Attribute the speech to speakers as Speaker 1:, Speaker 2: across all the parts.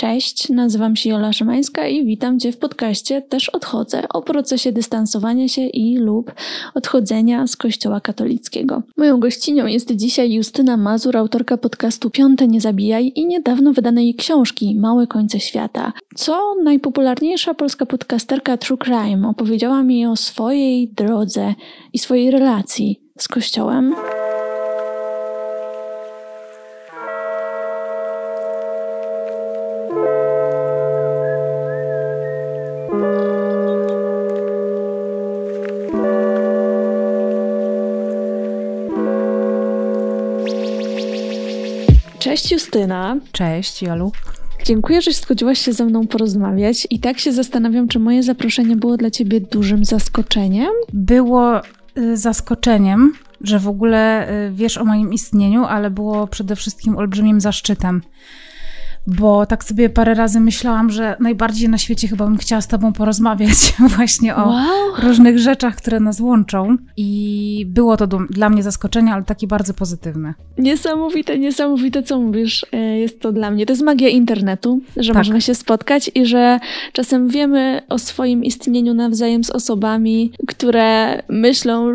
Speaker 1: Cześć, nazywam się Jola Szymańska i witam Cię w podcaście Też odchodzę o procesie dystansowania się i lub odchodzenia z Kościoła katolickiego. Moją gościnią jest dzisiaj Justyna Mazur, autorka podcastu Piąte Nie Zabijaj i niedawno wydanej książki Małe Końce Świata. Co najpopularniejsza polska podcasterka True Crime opowiedziała mi o swojej drodze i swojej relacji z Kościołem. Cześć Justyna.
Speaker 2: Cześć Jolu.
Speaker 1: Dziękuję, że zgodziłaś się ze mną porozmawiać i tak się zastanawiam, czy moje zaproszenie było dla ciebie dużym zaskoczeniem?
Speaker 2: Było y, zaskoczeniem, że w ogóle y, wiesz o moim istnieniu, ale było przede wszystkim olbrzymim zaszczytem bo tak sobie parę razy myślałam, że najbardziej na świecie chyba bym chciała z Tobą porozmawiać właśnie o
Speaker 1: wow.
Speaker 2: różnych rzeczach, które nas łączą. I było to dla mnie zaskoczenie, ale takie bardzo pozytywne.
Speaker 1: Niesamowite, niesamowite, co mówisz. E, jest to dla mnie. To jest magia internetu, że tak. można się spotkać i że czasem wiemy o swoim istnieniu nawzajem z osobami, które myślą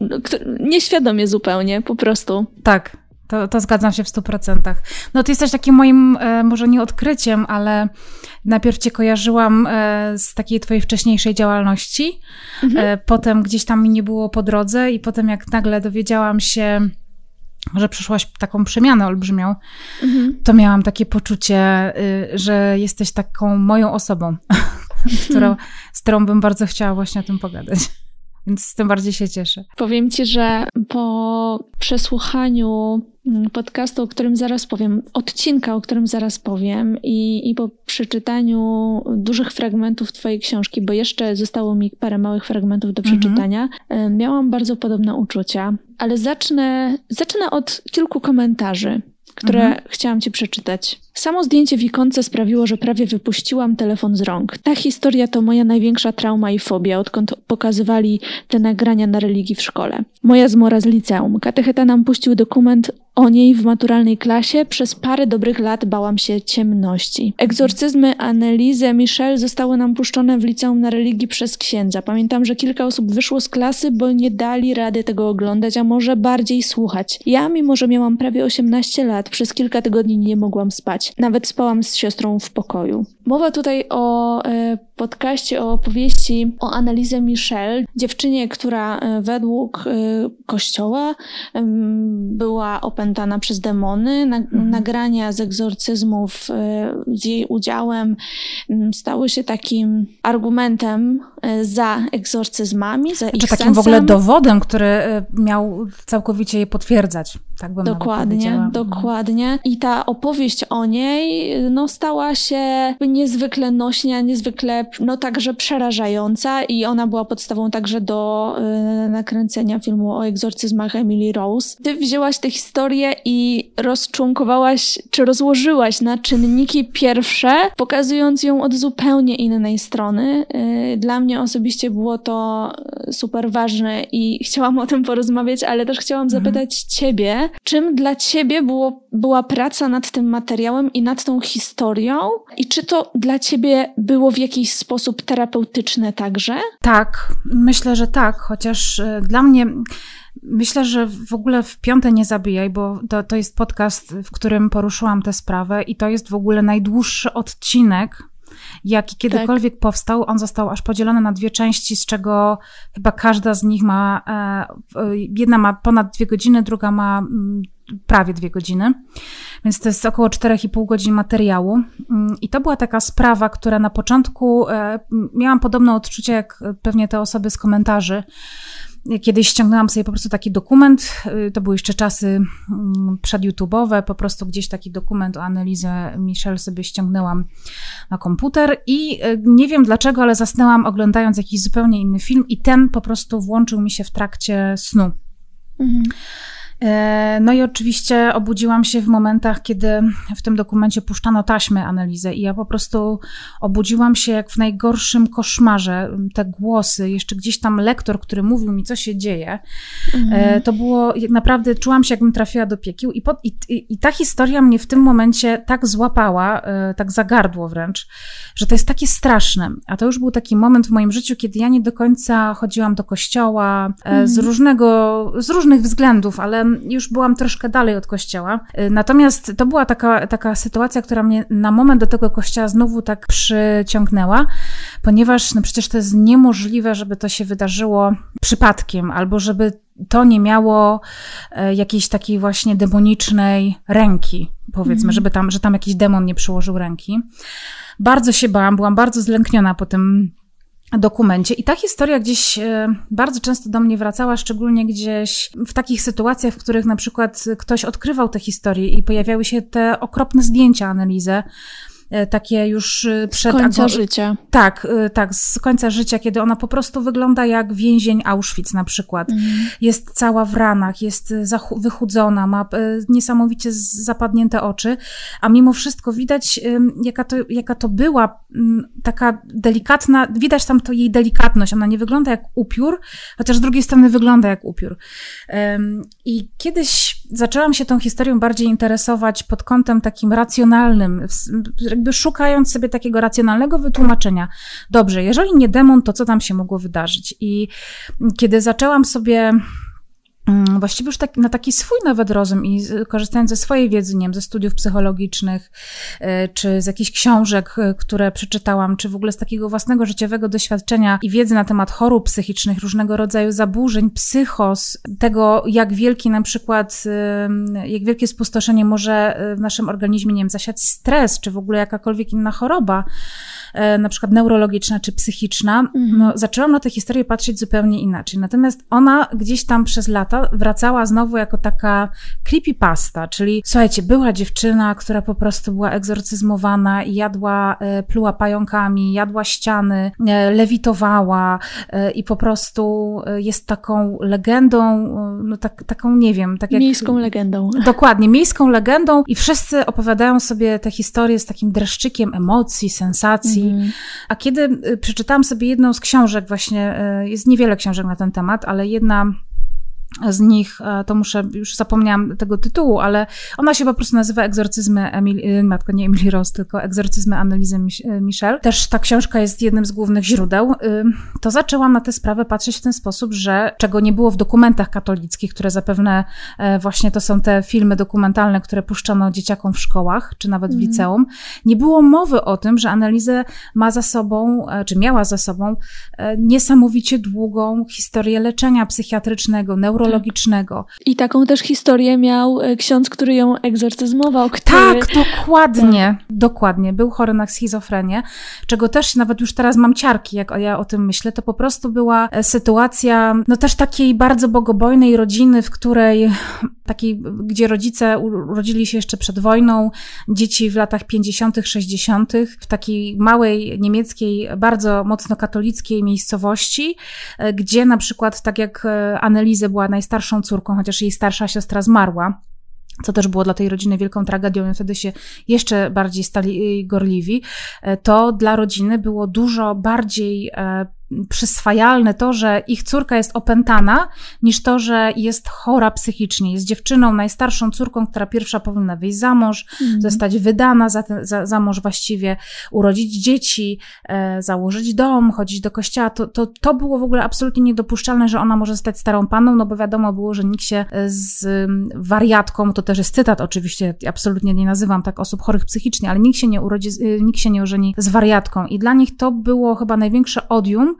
Speaker 1: no, nieświadomie zupełnie, po prostu.
Speaker 2: Tak, to, to zgadzam się w stu procentach. No ty jesteś takim moim, e, może nie odkryciem, ale najpierw cię kojarzyłam e, z takiej twojej wcześniejszej działalności. Mhm. E, potem gdzieś tam mi nie było po drodze i potem jak nagle dowiedziałam się, że przeszłaś taką przemianę olbrzymią, mhm. to miałam takie poczucie, y, że jesteś taką moją osobą, którą, mhm. z którą bym bardzo chciała właśnie o tym pogadać. Więc tym bardziej się cieszę.
Speaker 1: Powiem ci, że po przesłuchaniu podcastu, o którym zaraz powiem, odcinka, o którym zaraz powiem, i, i po przeczytaniu dużych fragmentów Twojej książki, bo jeszcze zostało mi parę małych fragmentów do mhm. przeczytania, mhm. miałam bardzo podobne uczucia. Ale zacznę, zacznę od kilku komentarzy które mhm. chciałam Ci przeczytać. Samo zdjęcie w ikonce sprawiło, że prawie wypuściłam telefon z rąk. Ta historia to moja największa trauma i fobia, odkąd pokazywali te nagrania na religii w szkole. Moja zmora z liceum. Katecheta nam puścił dokument o niej w maturalnej klasie. Przez parę dobrych lat bałam się ciemności. Egzorcyzmy Annelise Michel zostały nam puszczone w liceum na religii przez księdza. Pamiętam, że kilka osób wyszło z klasy, bo nie dali rady tego oglądać, a może bardziej słuchać. Ja, mimo że miałam prawie 18 lat, przez kilka tygodni nie mogłam spać. Nawet spałam z siostrą w pokoju. Mowa tutaj o e, podcaście, o opowieści o Annelise Michel, dziewczynie, która e, według e, kościoła e, była opętana przez demony. Na, mhm. Nagrania z egzorcyzmów e, z jej udziałem stały się takim argumentem e, za egzorcyzmami, za Czy
Speaker 2: ich takim sensem. w ogóle dowodem, który miał całkowicie je potwierdzać. Tak bym
Speaker 1: dokładnie, dokładnie. I ta opowieść o niej no, stała się niezwykle nośna, niezwykle no także przerażająca i ona była podstawą także do y, nakręcenia filmu o egzorcyzmach Emily Rose. Ty wzięłaś tę historię i rozczłonkowałaś, czy rozłożyłaś na czynniki pierwsze, pokazując ją od zupełnie innej strony. Y, dla mnie osobiście było to super ważne i chciałam o tym porozmawiać, ale też chciałam mhm. zapytać Czym dla ciebie było, była praca nad tym materiałem i nad tą historią? I czy to dla ciebie było w jakiś sposób terapeutyczne także?
Speaker 2: Tak, myślę, że tak, chociaż e, dla mnie. Myślę, że w ogóle w piąte nie zabijaj, bo to, to jest podcast, w którym poruszyłam tę sprawę i to jest w ogóle najdłuższy odcinek jaki kiedykolwiek tak. powstał. On został aż podzielony na dwie części, z czego chyba każda z nich ma, e, jedna ma ponad dwie godziny, druga ma mm, prawie dwie godziny, więc to jest około 4,5 godzin materiału. Mm, I to była taka sprawa, która na początku e, miałam podobne odczucie jak pewnie te osoby z komentarzy, Kiedyś ściągnęłam sobie po prostu taki dokument, y, to były jeszcze czasy mm, przedYouTube'owe, po prostu gdzieś taki dokument o analizę Michelle sobie ściągnęłam na komputer i y, nie wiem dlaczego, ale zasnęłam oglądając jakiś zupełnie inny film i ten po prostu włączył mi się w trakcie snu. Mhm. E, no i oczywiście obudziłam się w momentach, kiedy w tym dokumencie puszczano taśmy analizę i ja po prostu obudziłam się jak w najgorszym koszmarze. Te głosy, jeszcze gdzieś tam lektor, który mówił mi, co się dzieje, mhm. to było naprawdę, czułam się jakbym trafiła do piekieł i, pod, i, i, i ta historia mnie w tym momencie tak złapała, tak zagardło wręcz, że to jest takie straszne. A to już był taki moment w moim życiu, kiedy ja nie do końca chodziłam do kościoła mhm. z różnego, z różnych względów, ale już byłam troszkę dalej od kościoła. Y, natomiast to była taka, taka sytuacja, która mnie na moment do tego kościoła znowu tak przyciągnęła, ponieważ no przecież to jest niemożliwe, żeby to się wydarzyło przypadkiem, albo żeby to nie miało e, jakiejś takiej właśnie demonicznej ręki, powiedzmy, mm. żeby tam, że tam jakiś demon nie przyłożył ręki. Bardzo się bałam, byłam bardzo zlękniona po tym dokumencie. I ta historia gdzieś e, bardzo często do mnie wracała, szczególnie gdzieś w takich sytuacjach, w których na przykład ktoś odkrywał tę historię i pojawiały się te okropne zdjęcia, analizę takie już e, przed...
Speaker 1: Z końca życia.
Speaker 2: Tak, e, tak, z końca życia, kiedy ona po prostu wygląda jak więzień Auschwitz na przykład. Mhm. Jest cała w ranach, jest wychudzona, ma niesamowicie zapadnięte oczy, a mimo wszystko widać, jaka to, jaka to była taka delikatna, widać tam to jej delikatność. Ona nie wygląda jak upiór, chociaż z drugiej strony wygląda jak upiór. I kiedyś zaczęłam się tą historią bardziej interesować pod kątem takim racjonalnym, jakby szukając sobie takiego racjonalnego wytłumaczenia. Dobrze, jeżeli nie demon, to co tam się mogło wydarzyć? I kiedy zaczęłam sobie właściwie już tak, na taki swój nawet rozum i korzystając ze swojej wiedzy, nie wiem, ze studiów psychologicznych, e, czy z jakichś książek, e, które przeczytałam, czy w ogóle z takiego własnego życiowego doświadczenia i wiedzy na temat chorób psychicznych, różnego rodzaju zaburzeń, psychos, tego, jak wielki na przykład, jak wielkie spustoszenie może e, w naszym organizmie, nie wiem, zasiać stres, czy w ogóle jakakolwiek inna choroba, na przykład neurologiczna czy psychiczna, mhm. no, zaczęłam na tę historię patrzeć zupełnie inaczej. Natomiast ona gdzieś tam przez lata wracała znowu jako taka creepypasta, czyli słuchajcie, była dziewczyna, która po prostu była egzorcyzmowana i jadła, e, pluła pająkami, jadła ściany, e, lewitowała i po prostu jest taką legendą, no tak, taką, nie wiem, tak jak...
Speaker 1: Miejską legendą.
Speaker 2: Dokładnie, miejską legendą i wszyscy opowiadają sobie te historie z takim dreszczykiem emocji, sensacji, A kiedy y, przeczytałam sobie jedną z książek, właśnie y, jest niewiele książek na ten temat, ale jedna z nich, e, to muszę, już zapomniałam tego tytułu, ale ona się po prostu nazywa Egzorcyzmy Emil, y, matko, nie Emily Rose, tylko Egzorcyzmy Annelizy y, Michel. Też ta książka jest jednym z głównych źródeł. Y, to zaczęłam na tę sprawę patrzeć w ten sposób, że czego nie było w dokumentach katolickich, które zapewne e, właśnie to są te filmy dokumentalne, które puszczano dzieciakom w szkołach, czy nawet w mhm. liceum, nie było mowy o tym, że Annelizę ma za sobą, e, czy miała za sobą niesamowicie długą historię leczenia psychiatrycznego, neuro neurologicznego.
Speaker 1: I taką też historię miał e, ksiądz, który ją egzorcyzmował. Który...
Speaker 2: Tak, dokładnie. Tak. Dokładnie. Był chory na schizofrenię, czego też nawet już teraz mam ciarki, jak ja o tym myślę. To po prostu była e, sytuacja, no też takiej bardzo bogobojnej rodziny, w której takiej, gdzie rodzice urodzili się jeszcze przed wojną, dzieci w latach 50., 60., w takiej małej niemieckiej, bardzo mocno katolickiej miejscowości, e, gdzie na przykład, tak jak Annelize była najstarszą córką, chociaż jej starsza siostra zmarła co też było dla tej rodziny wielką tragedią, i wtedy się jeszcze bardziej stali y, gorliwi, e, to dla rodziny było dużo bardziej e, przyswajalne to, że ich córka jest opętana, niż to, że jest chora psychicznie. Jest dziewczyną, najstarszą córką, która pierwsza powinna wyjść za mąż, mm. zostać wydana za, ten, za, za mąż właściwie, urodzić dzieci, e, założyć dom, chodzić do kościoła. To, to, to było w ogóle absolutnie niedopuszczalne, że ona może zostać starą panną, no bo wiadomo było, że nikt się e, z wariatką, to też jest cytat oczywiście, absolutnie nie nazywam tak osób chorych psychicznie, ale nikt się nie urodzi, e, nikt się nie ożeni z wariatką. I dla nich to było chyba największe odium,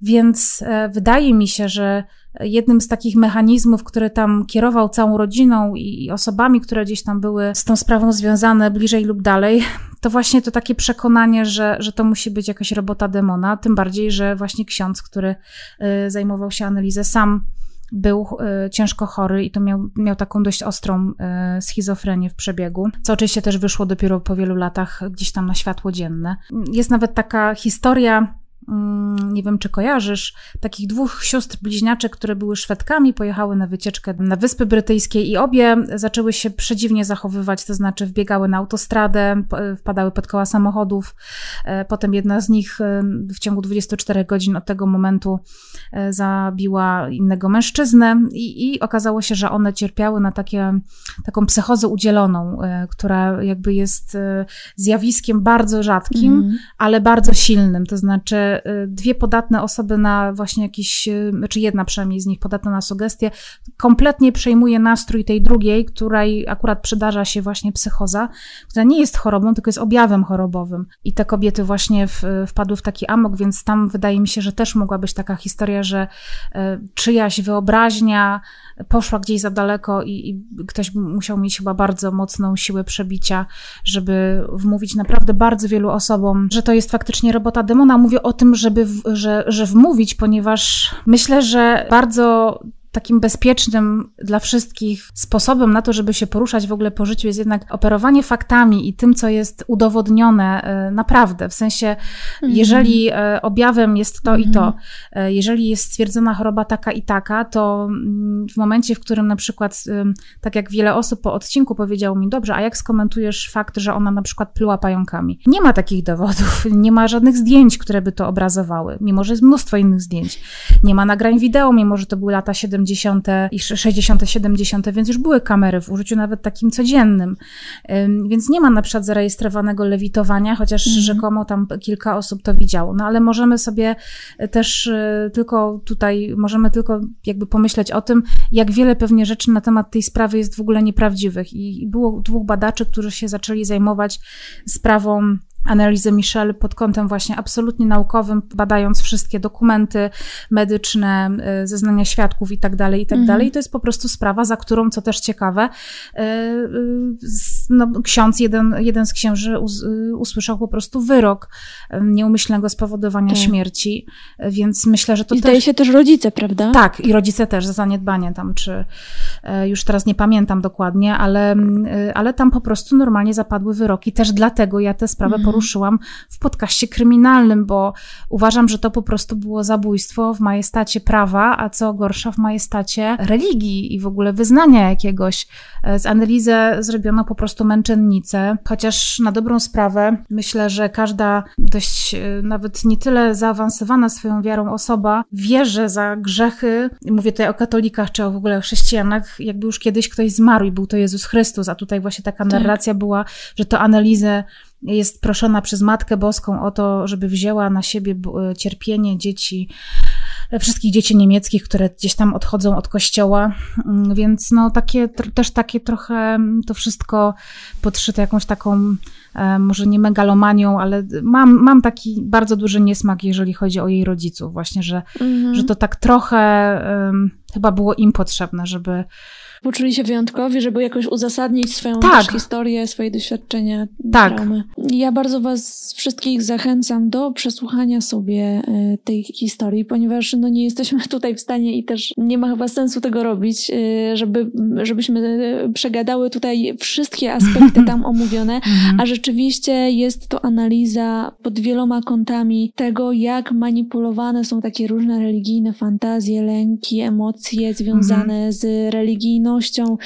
Speaker 2: więc e, wydaje mi się, że jednym z takich mechanizmów, który tam kierował całą rodziną i osobami, które gdzieś tam były z tą sprawą związane bliżej lub dalej, to właśnie to takie przekonanie, że, że to musi być jakaś robota demona, tym bardziej, że właśnie ksiądz, który e, zajmował się analizą, sam był y, ciężko chory i to miał, miał taką dość ostrą schizofrenię w przebiegu, co oczywiście też wyszło dopiero po wielu latach gdzieś tam na światło dzienne. Jest nawet taka historia nie wiem czy kojarzysz, takich dwóch sióstr bliźniaczek, które były Szwedkami, pojechały na wycieczkę na Wyspy Brytyjskie i obie zaczęły się przedziwnie zachowywać, to znaczy wbiegały na autostradę, wpadały pod koła samochodów. E, potem jedna z nich e, w ciągu 24 godzin od tego momentu e, zabiła innego mężczyznę i, i okazało się, że one cierpiały na takie, taką psychozę udzieloną, która jakby jest zjawiskiem bardzo rzadkim, mm. ale bardzo silnym, to znaczy Y, dwie podatne osoby na właśnie jakiś, y, czy znaczy jedna przynajmniej z nich podatna na sugestie, kompletnie przejmuje nastrój tej drugiej, której akurat przydarza się właśnie psychoza, która nie jest chorobą, tylko jest objawem chorobowym. I te kobiety właśnie w, wpadły w taki amok, więc tam wydaje mi się, że też mogła być taka historia, że y, czyjaś wyobraźnia poszła gdzieś za daleko i, i ktoś musiał mieć chyba bardzo mocną siłę przebicia, żeby wmówić naprawdę bardzo wielu osobom, że to jest faktycznie robota demona. Mówię o tym, żeby, że, że wmówić, ponieważ myślę, że bardzo takim bezpiecznym dla wszystkich sposobem na to, żeby się poruszać w ogóle po życiu jest jednak operowanie faktami i tym, co jest udowodnione e, naprawdę. W sensie, mhm. jeżeli e, objawem jest to i to, mhm. e, jeżeli jest stwierdzona choroba taka i taka, to mm, w momencie, w którym na przykład, tak jak wiele osób po odcinku powiedziało mi, dobrze, a jak skomentujesz fakt, że ona na przykład pluła pająkami? Nie ma takich dowodów, nie ma żadnych zdjęć, które by to obrazowały, mimo że jest mnóstwo innych zdjęć. Nie ma nagrań wideo, mimo że to były lata 70 70. i 60., 70., więc już były kamery w użyciu nawet takim codziennym. Więc nie ma na przykład zarejestrowanego lewitowania, chociaż mhm. rzekomo tam kilka osób to widziało. No ale możemy sobie też y, tylko tutaj, możemy tylko jakby pomyśleć o tym, jak wiele pewnie rzeczy na temat tej sprawy jest w ogóle nieprawdziwych. I było dwóch badaczy, którzy się zaczęli zajmować sprawą analizę Michelle pod kątem właśnie absolutnie naukowym, badając wszystkie dokumenty medyczne, y, zeznania świadków i tak dalej, i tak mhm. dalej. I to jest po prostu sprawa, za którą, co też ciekawe, y, y, no, ksiądz, jeden, jeden z księży usłyszał po prostu wyrok nieumyślnego spowodowania tak. śmierci, więc myślę, że to
Speaker 1: I zdaje też... się też rodzice, prawda?
Speaker 2: Tak, i rodzice też za zaniedbanie tam, czy już teraz nie pamiętam dokładnie, ale, ale tam po prostu normalnie zapadły wyroki. Też dlatego ja tę sprawę mhm poruszyłam w podcaście kryminalnym, bo uważam, że to po prostu było zabójstwo w majestacie prawa, a co gorsza w majestacie religii i w ogóle wyznania jakiegoś. Z analizę zrobiono po prostu męczennicę, chociaż na dobrą sprawę myślę, że każda dość e, nawet nie tyle zaawansowana swoją wiarą osoba wie, że za grzechy, mówię tutaj o katolikach czy w ogóle o chrześcijanach, jakby już kiedyś ktoś zmarł i był to Jezus Chrystus, a tutaj właśnie taka tak. narracja tak. była, że to analizę jest proszona przez Matkę Boską o to, żeby wzięła na siebie e, cierpienie dzieci, wszystkich dzieci niemieckich, które gdzieś tam odchodzą od kościoła, mm, więc no takie, też takie trochę to wszystko podszyte jakąś taką, e, może nie megalomanią, ale mam, mam taki bardzo duży niesmak, jeżeli chodzi o jej rodziców właśnie, że, mhm. że to tak trochę um, chyba było im potrzebne, żeby
Speaker 1: poczuli się wyjątkowi, żeby jakoś uzasadnić swoją tak. historię, swoje doświadczenia, tak. traumy. Ja bardzo Was wszystkich zachęcam do przesłuchania sobie e, tej historii, ponieważ no, nie jesteśmy tutaj w stanie i też nie ma chyba sensu tego robić, e, żeby, żebyśmy e, przegadały tutaj wszystkie aspekty tam omówione, mhm. a rzeczywiście jest to analiza pod wieloma kątami tego, jak manipulowane są takie różne religijne fantazje, lęki, emocje związane mhm. z religijnością,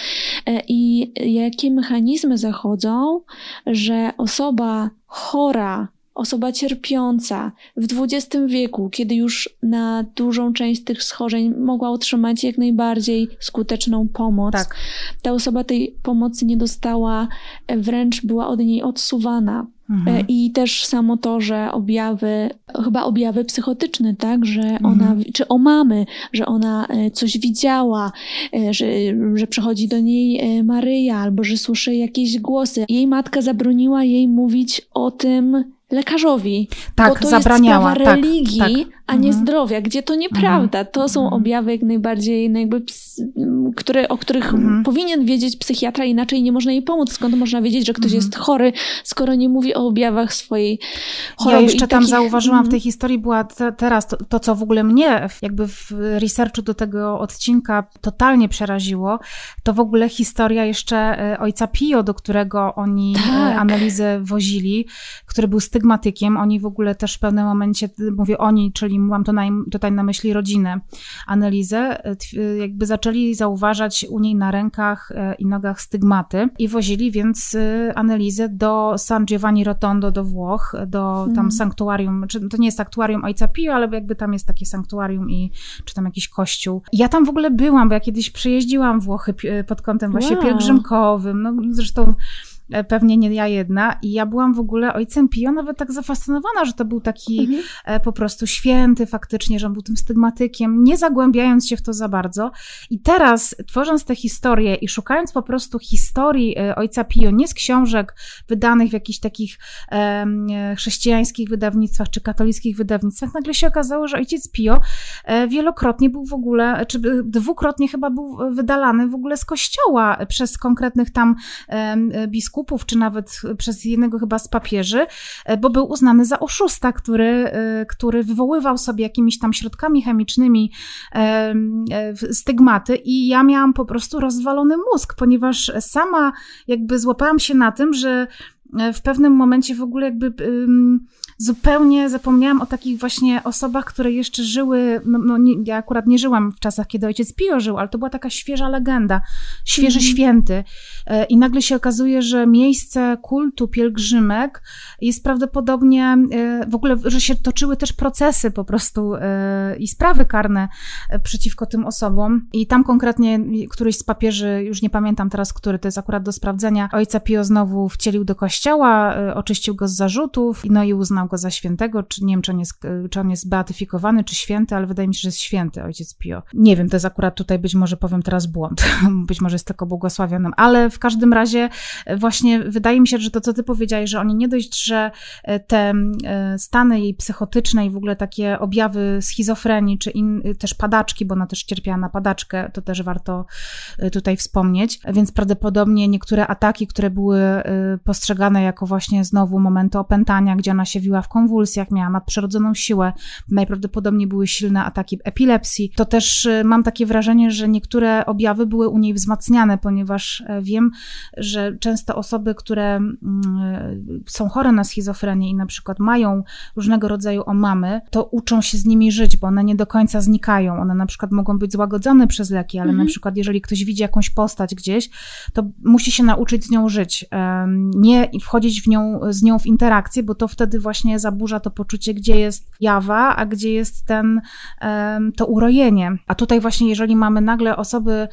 Speaker 1: E, i jakie mechanizmy zachodzą, że osoba chora, osoba cierpiąca w XX wieku, kiedy już na dużą część tych schorzeń mogła otrzymać jak najbardziej skuteczną pomoc, tak. ta osoba tej pomocy nie dostała, e, wręcz była od niej odsuwana. Mhm. E, I też samo to, że objawy, chyba objawy psychotyczne, tak, że mhm. ona, czy o mamy, że ona e, coś widziała, że, że przychodzi do niej Maryja, albo że słyszy jakieś głosy. Jej matka zabroniła jej mówić o tym lekarzowi.
Speaker 2: Tak,
Speaker 1: bo to
Speaker 2: zabraniała.
Speaker 1: Jest sprawa religii,
Speaker 2: tak, tak.
Speaker 1: A nie mhm. zdrowia, gdzie to nieprawda. Mhm. To są mhm. objawy jak najbardziej, no jakby, które, o których powinien wiedzieć psychiatra, inaczej nie można jej pomóc. Skąd można wiedzieć, że ktoś jest chory, skoro nie mówi o objawach swojej choroby.
Speaker 2: Ja jeszcze tam takich... zauważyłam w tej historii była te, teraz to, to, co w ogóle mnie jakby w researchu do tego odcinka totalnie przeraziło, to w ogóle historia jeszcze e, ojca Pio, do którego oni e, tak. analizę wozili, który był stygmatykiem. Oni w ogóle też w pewnym momencie, mówię oni, czyli mam to na, tutaj na myśli rodzinę, analizę, e, jakby zaczęli zauważać u niej na rękach i nogach stygmaty i wozili więc analizę do San Giovanni Rotondo, do Włoch, do tam mm. sanktuarium, czy to nie jest sanktuarium Ojca Pio, ale jakby tam jest takie sanktuarium i czy tam jakiś kościół. Ja tam w ogóle byłam, bo ja kiedyś przyjeździłam Włochy pod kątem właśnie wow. pielgrzymkowym, no zresztą E, pewnie nie ja jedna. I ja byłam w ogóle ojcem Pio nawet tak zafascynowana, że to był taki mhm. E, po prostu święty faktycznie, że on był tym stygmatykiem, nie zagłębiając się w to za bardzo. I teraz, tworząc tę historię i szukając po prostu historii e, ojca Pio, nie z książek wydanych w jakichś takich e, chrześcijańskich wydawnictwach czy katolickich wydawnictwach, nagle się okazało, że ojciec Pio e, wielokrotnie był w ogóle, czy dwukrotnie chyba był wydalany w ogóle z kościoła przez konkretnych tam e, biskupów, biskupów, czy nawet przez jednego chyba z papieży, e, bo był uznany za oszusta, który, e, który wywoływał sobie jakimiś tam środkami chemicznymi e, stygmaty i ja miałam po prostu rozwalony mózg, ponieważ sama jakby złapałam się na tym, że w pewnym momencie w ogóle jakby zupełnie zapomniałam o takich właśnie osobach, które jeszcze żyły, no, nie, ja akurat nie żyłam w czasach, kiedy ojciec Pio żył, ale to była taka świeża legenda, świeży mm. święty e, i nagle się okazuje, że miejsce kultu pielgrzymek jest prawdopodobnie, e, w ogóle, że się toczyły też procesy po prostu e, i sprawy karne przeciwko tym osobom i tam konkretnie któryś z papieży, już nie pamiętam teraz, który, to jest akurat do sprawdzenia, ojca Pio znowu wcielił do kościoła, oczyścił go z zarzutów, no i uznał go za świętego, czy nie wiem, czy on jest, czy on jest beatyfikowany, czy święty, ale wydaje mi się, że jest święty ojciec Pio. Nie wiem, to jest akurat tutaj być może powiem teraz błąd, być może jest tylko błogosławionym, ale w każdym razie e, właśnie wydaje mi się, że to, co ty powiedziałeś, że oni nie dość, że e, te e, stany jej psychotyczne i w ogóle takie objawy schizofrenii, czy in, też padaczki, bo ona też cierpiała na padaczkę, to też warto tutaj wspomnieć, więc prawdopodobnie niektóre ataki, które były postrzegane jako właśnie znowu momenty opętania, gdzie ona się wiła w konwulsjach, miała nadprzyrodzoną siłę, najprawdopodobniej były silne ataki epilepsji. To też y, mam takie wrażenie, że niektóre objawy były u niej wzmacniane, ponieważ e, wiem, że często osoby, które mm, y, są chore na schizofrenię i na przykład mają różnego rodzaju omamy, to uczą się z nimi żyć, bo one nie do końca znikają. One na przykład mogą być złagodzone przez leki, ale mhm. na przykład jeżeli ktoś widzi jakąś postać gdzieś, to musi się nauczyć z nią żyć. Nie wchodzić w nią, z nią w interakcję, bo to wtedy właśnie właśnie zaburza to poczucie, gdzie jest jawa, a gdzie jest ten, to urojenie. A tutaj właśnie, jeżeli mamy nagle osoby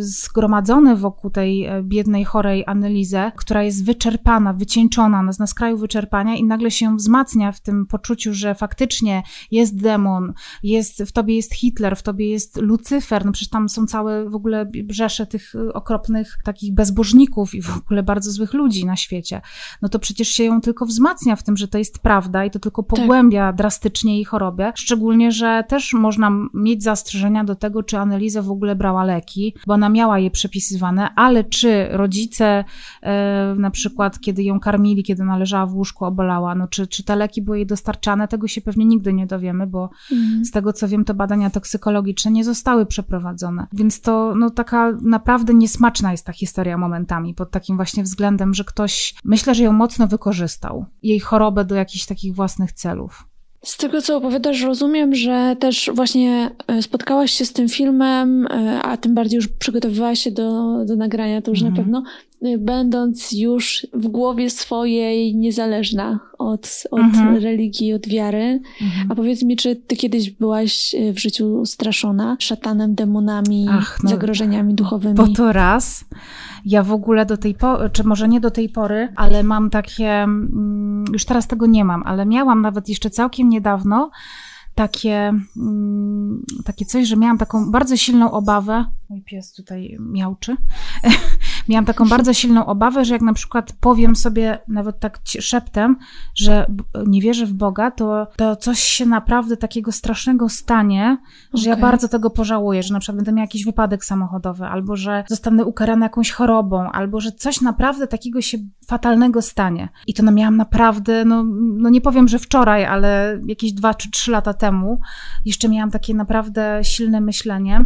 Speaker 2: zgromadzone wokół tej e, biednej, chorej analizę, która jest wyczerpana, wycieńczona, na skraju wyczerpania i nagle się wzmacnia w tym poczuciu, że faktycznie jest demon, jest, w tobie jest Hitler, w tobie jest Lucyfer, no przecież tam są całe w ogóle brzesze tych e, okropnych takich bezbożników i w ogóle bardzo złych ludzi na świecie, no to przecież się ją tylko wzmacnia w tym, że to jest prawda i to tylko tak. pogłębia tak. drastycznie jej chorobę. Szczególnie, że też można mieć zastrzeżenia do tego, czy Analiza w ogóle brała leki, bo ona miała je przepisywane, ale czy rodzice e, na przykład, kiedy ją karmili, kiedy należała w łóżku, obolała, no czy, czy te leki były jej dostarczane, tego się pewnie nigdy nie dowiemy, bo mhm. z tego co wiem, to badania toksykologiczne nie zostały przeprowadzone. Więc to no, taka naprawdę niesmaczna jest ta historia momentami, pod takim właśnie względem, że ktoś, myślę, że ją mocno wykorzystał. Jej chorobę do jakichś takich własnych celów.
Speaker 1: Z tego, co opowiadasz, rozumiem, że też właśnie e, spotkałaś się z tym filmem, e, a tym bardziej już przygotowywałaś się do, do nagrania, to już mhm. na pewno, e, będąc już w głowie swojej niezależna od, od mhm. religii, od wiary. Mhm. A powiedz mi, czy ty kiedyś byłaś w życiu straszona szatanem, demonami, Ach, no, zagrożeniami duchowymi?
Speaker 2: Bo to raz. Ja w ogóle do tej pory, czy może nie do tej pory, ale mam takie, mm, już teraz tego nie mam, ale miałam nawet jeszcze całkiem niedawno takie, mm, takie coś, że miałam taką bardzo silną obawę. Mój pies tutaj miałczy. miałam taką bardzo silną obawę, że jak na przykład powiem sobie nawet tak szeptem, że nie wierzę w Boga, to, to coś się naprawdę takiego strasznego stanie, że okay. ja bardzo tego pożałuję, że na przykład będę miała jakiś wypadek samochodowy, albo że zostanę ukarana jakąś chorobą, albo że coś naprawdę takiego się fatalnego stanie. I to no, miałam naprawdę, no, no nie powiem, że wczoraj, ale jakieś dwa czy trzy lata temu jeszcze miałam takie naprawdę silne myślenie.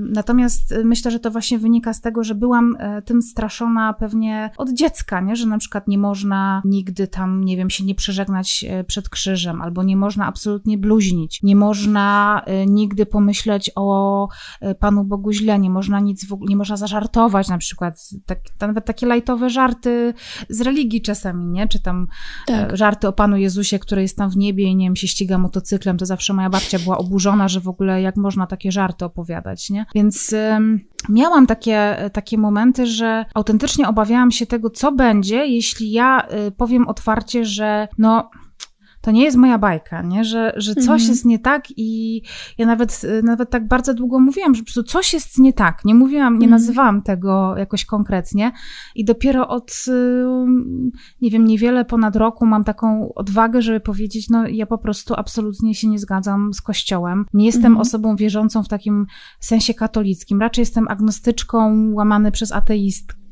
Speaker 2: Natomiast myślę, że to właśnie wynika z tego, że byłam e, tym straszona pewnie od dziecka, nie? że na przykład nie można nigdy tam, nie wiem, się nie przeżegnać e, przed krzyżem, albo nie można absolutnie bluźnić, nie można e, nigdy pomyśleć o Panu Bogu źle, nie można nic w ogóle, nie można zażartować na przykład, tak, nawet takie lajtowe żarty z religii czasami, nie? Czy tam tak. żarty o Panu Jezusie, który jest tam w niebie i nie wiem, się ściga motocyklem, to zawsze moja babcia była oburzona, że w ogóle jak można takie żarty opowiedzieć opowiadać, nie? Więc miałam takie, takie momenty, że autentycznie obawiałam się tego, co będzie, jeśli ja y, powiem otwarcie, że no to nie jest moja bajka, nie? Że, że coś mhm. jest nie tak i ja nawet, nawet tak bardzo długo mówiłam, że po prostu coś jest nie tak. Nie mówiłam, nie mhm. nazywałam tego jakoś konkretnie i dopiero od, nie wiem, niewiele ponad roku mam taką odwagę, żeby powiedzieć, no ja po prostu absolutnie się nie zgadzam z Kościołem. Nie jestem mhm. osobą wierzącą w takim sensie katolickim. Raczej jestem agnostyczką, łamany przez ateistkę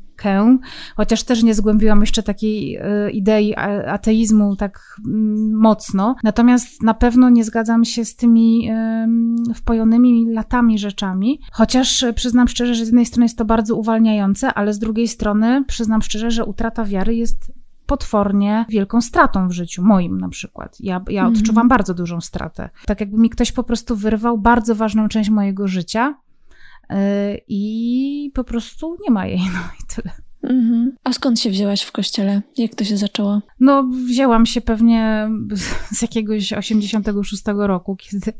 Speaker 2: chociaż też nie zgłębiłam jeszcze takiej e, idei ateizmu tak mm, mocno. Natomiast na pewno nie zgadzam się z tymi wpojonymi latami rzeczami, chociaż przyznam szczerze, że z jednej strony jest to bardzo uwalniające, ale z drugiej strony przyznam szczerze, że utrata wiary jest potwornie wielką stratą w życiu, moim na przykład. Ja, ja mhm. odczuwam bardzo dużą stratę. Tak jakby mi ktoś po prostu wyrwał bardzo ważną część mojego życia, E, i po prostu nie ma jej, no i tyle.
Speaker 1: Mhm. A skąd się wzięłaś w kościele? Jak to się zaczęło?
Speaker 2: No, wzięłam się pewnie z jakiegoś 86 roku, kiedy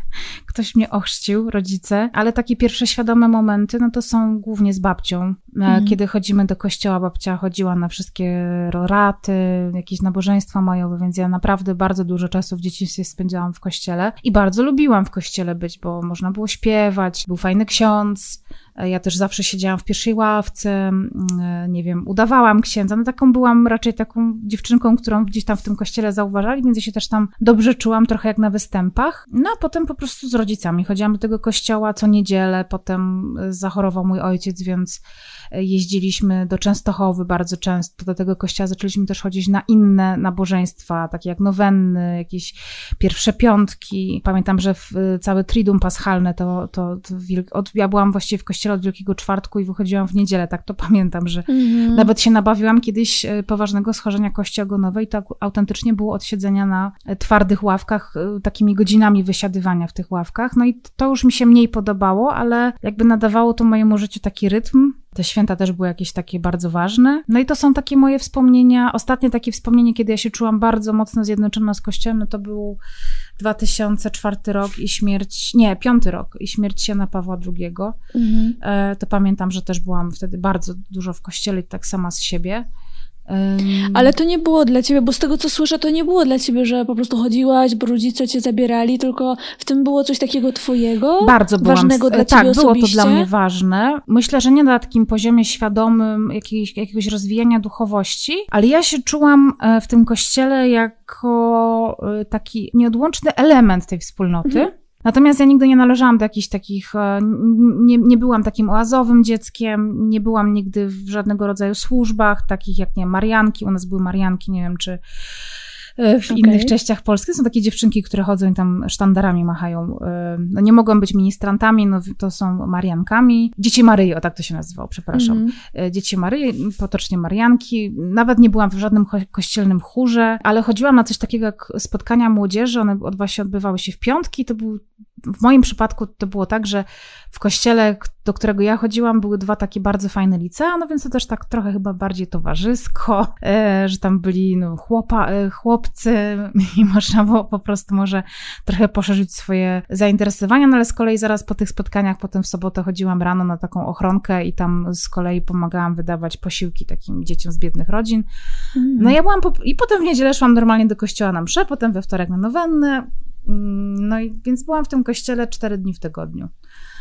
Speaker 2: ktoś mnie ochrzcił, rodzice, ale takie pierwsze świadome momenty, no to są głównie z babcią. E, mhm. Kiedy chodzimy do kościoła, babcia chodziła na wszystkie raty, jakieś nabożeństwa majowe, więc ja naprawdę bardzo dużo czasu w dzieciństwie spędzałam w kościele i bardzo lubiłam w kościele być, bo można było śpiewać, był fajny ksiądz, ja też zawsze siedziałam w pierwszej ławce, mm, nie wiem, udawałam księdza. No taką byłam raczej taką dziewczynką, którą gdzieś tam w tym kościele zauważali, więc ja się też tam dobrze czułam, trochę jak na występach. No a potem po prostu z rodzicami chodziłam do tego kościoła co niedzielę, potem zachorował mój ojciec, więc jeździliśmy do Częstochowy bardzo często, do tego kościoła zaczęliśmy też chodzić na inne nabożeństwa, takie jak nowenny, jakieś pierwsze piątki. Pamiętam, że w, całe Triduum Paschalne to, to, to od, ja byłam właściwie w kościele od Wielkiego Czwartku i wychodziłam w niedzielę, tak to pamiętam, że mhm. nawet się nabawiłam kiedyś e, poważnego schorzenia kości ogonowej, to autentycznie było od siedzenia na e, twardych ławkach, e, takimi godzinami wysiadywania w tych ławkach. No i to już mi się mniej podobało, ale jakby nadawało to mojemu życiu taki rytm, te święta też były jakieś takie bardzo ważne. No i to są takie moje wspomnienia. Ostatnie takie wspomnienie, kiedy ja się czułam bardzo mocno zjednoczona z Kościołem, no to był 2004 rok i śmierć, nie, piąty rok i śmierć Jana Pawła II. Mhm. E, to pamiętam, że też byłam wtedy bardzo dużo w kościele, tak sama z siebie.
Speaker 1: Ale to nie było dla ciebie, bo z tego co słyszę, to nie było dla ciebie, że po prostu chodziłaś, bo rodzice cię zabierali, tylko w tym było coś takiego twojego?
Speaker 2: Bardzo byłam,
Speaker 1: ważnego dla
Speaker 2: tak,
Speaker 1: ciebie
Speaker 2: było to dla mnie ważne. Myślę, że nie na takim poziomie świadomym jakiegoś, jakiegoś rozwijania duchowości, ale ja się czułam e, w tym kościele jako e, taki nieodłączny element tej wspólnoty. Mhm. Natomiast ja nigdy nie należałam do jakichś takich, e, nie, nie byłam takim oazowym dzieckiem, nie byłam nigdy w żadnego rodzaju służbach, takich jak, nie Marianki, u nas były Marianki, nie wiem, czy w okay. innych częściach Polski. Są takie dziewczynki, które chodzą i tam sztandarami machają. E, no nie mogą być ministrantami, no to są Mariankami. Dzieci Maryi, o tak to się nazywało, przepraszam. Mm -hmm. Dzieci Maryi, potocznie Marianki. Nawet nie byłam w żadnym kościelnym chórze, ale chodziłam na coś takiego jak spotkania młodzieży. One właśnie odbywały się w piątki. To był w moim przypadku to było tak, że w kościele, do którego ja chodziłam, były dwa takie bardzo fajne licea, no więc to też tak trochę chyba bardziej towarzysko, e, że tam byli no, chłopa, e, chłopcy i można było po prostu może trochę poszerzyć swoje zainteresowania, no ale z kolei zaraz po tych spotkaniach, potem w sobotę chodziłam rano na taką ochronkę i tam z kolei pomagałam wydawać posiłki takim dzieciom z biednych rodzin. Mm. No ja byłam, po, i potem w niedzielę szłam normalnie do kościoła na mszę, potem we wtorek na nowennę, no i więc byłam w tym kościele cztery dni w tygodniu.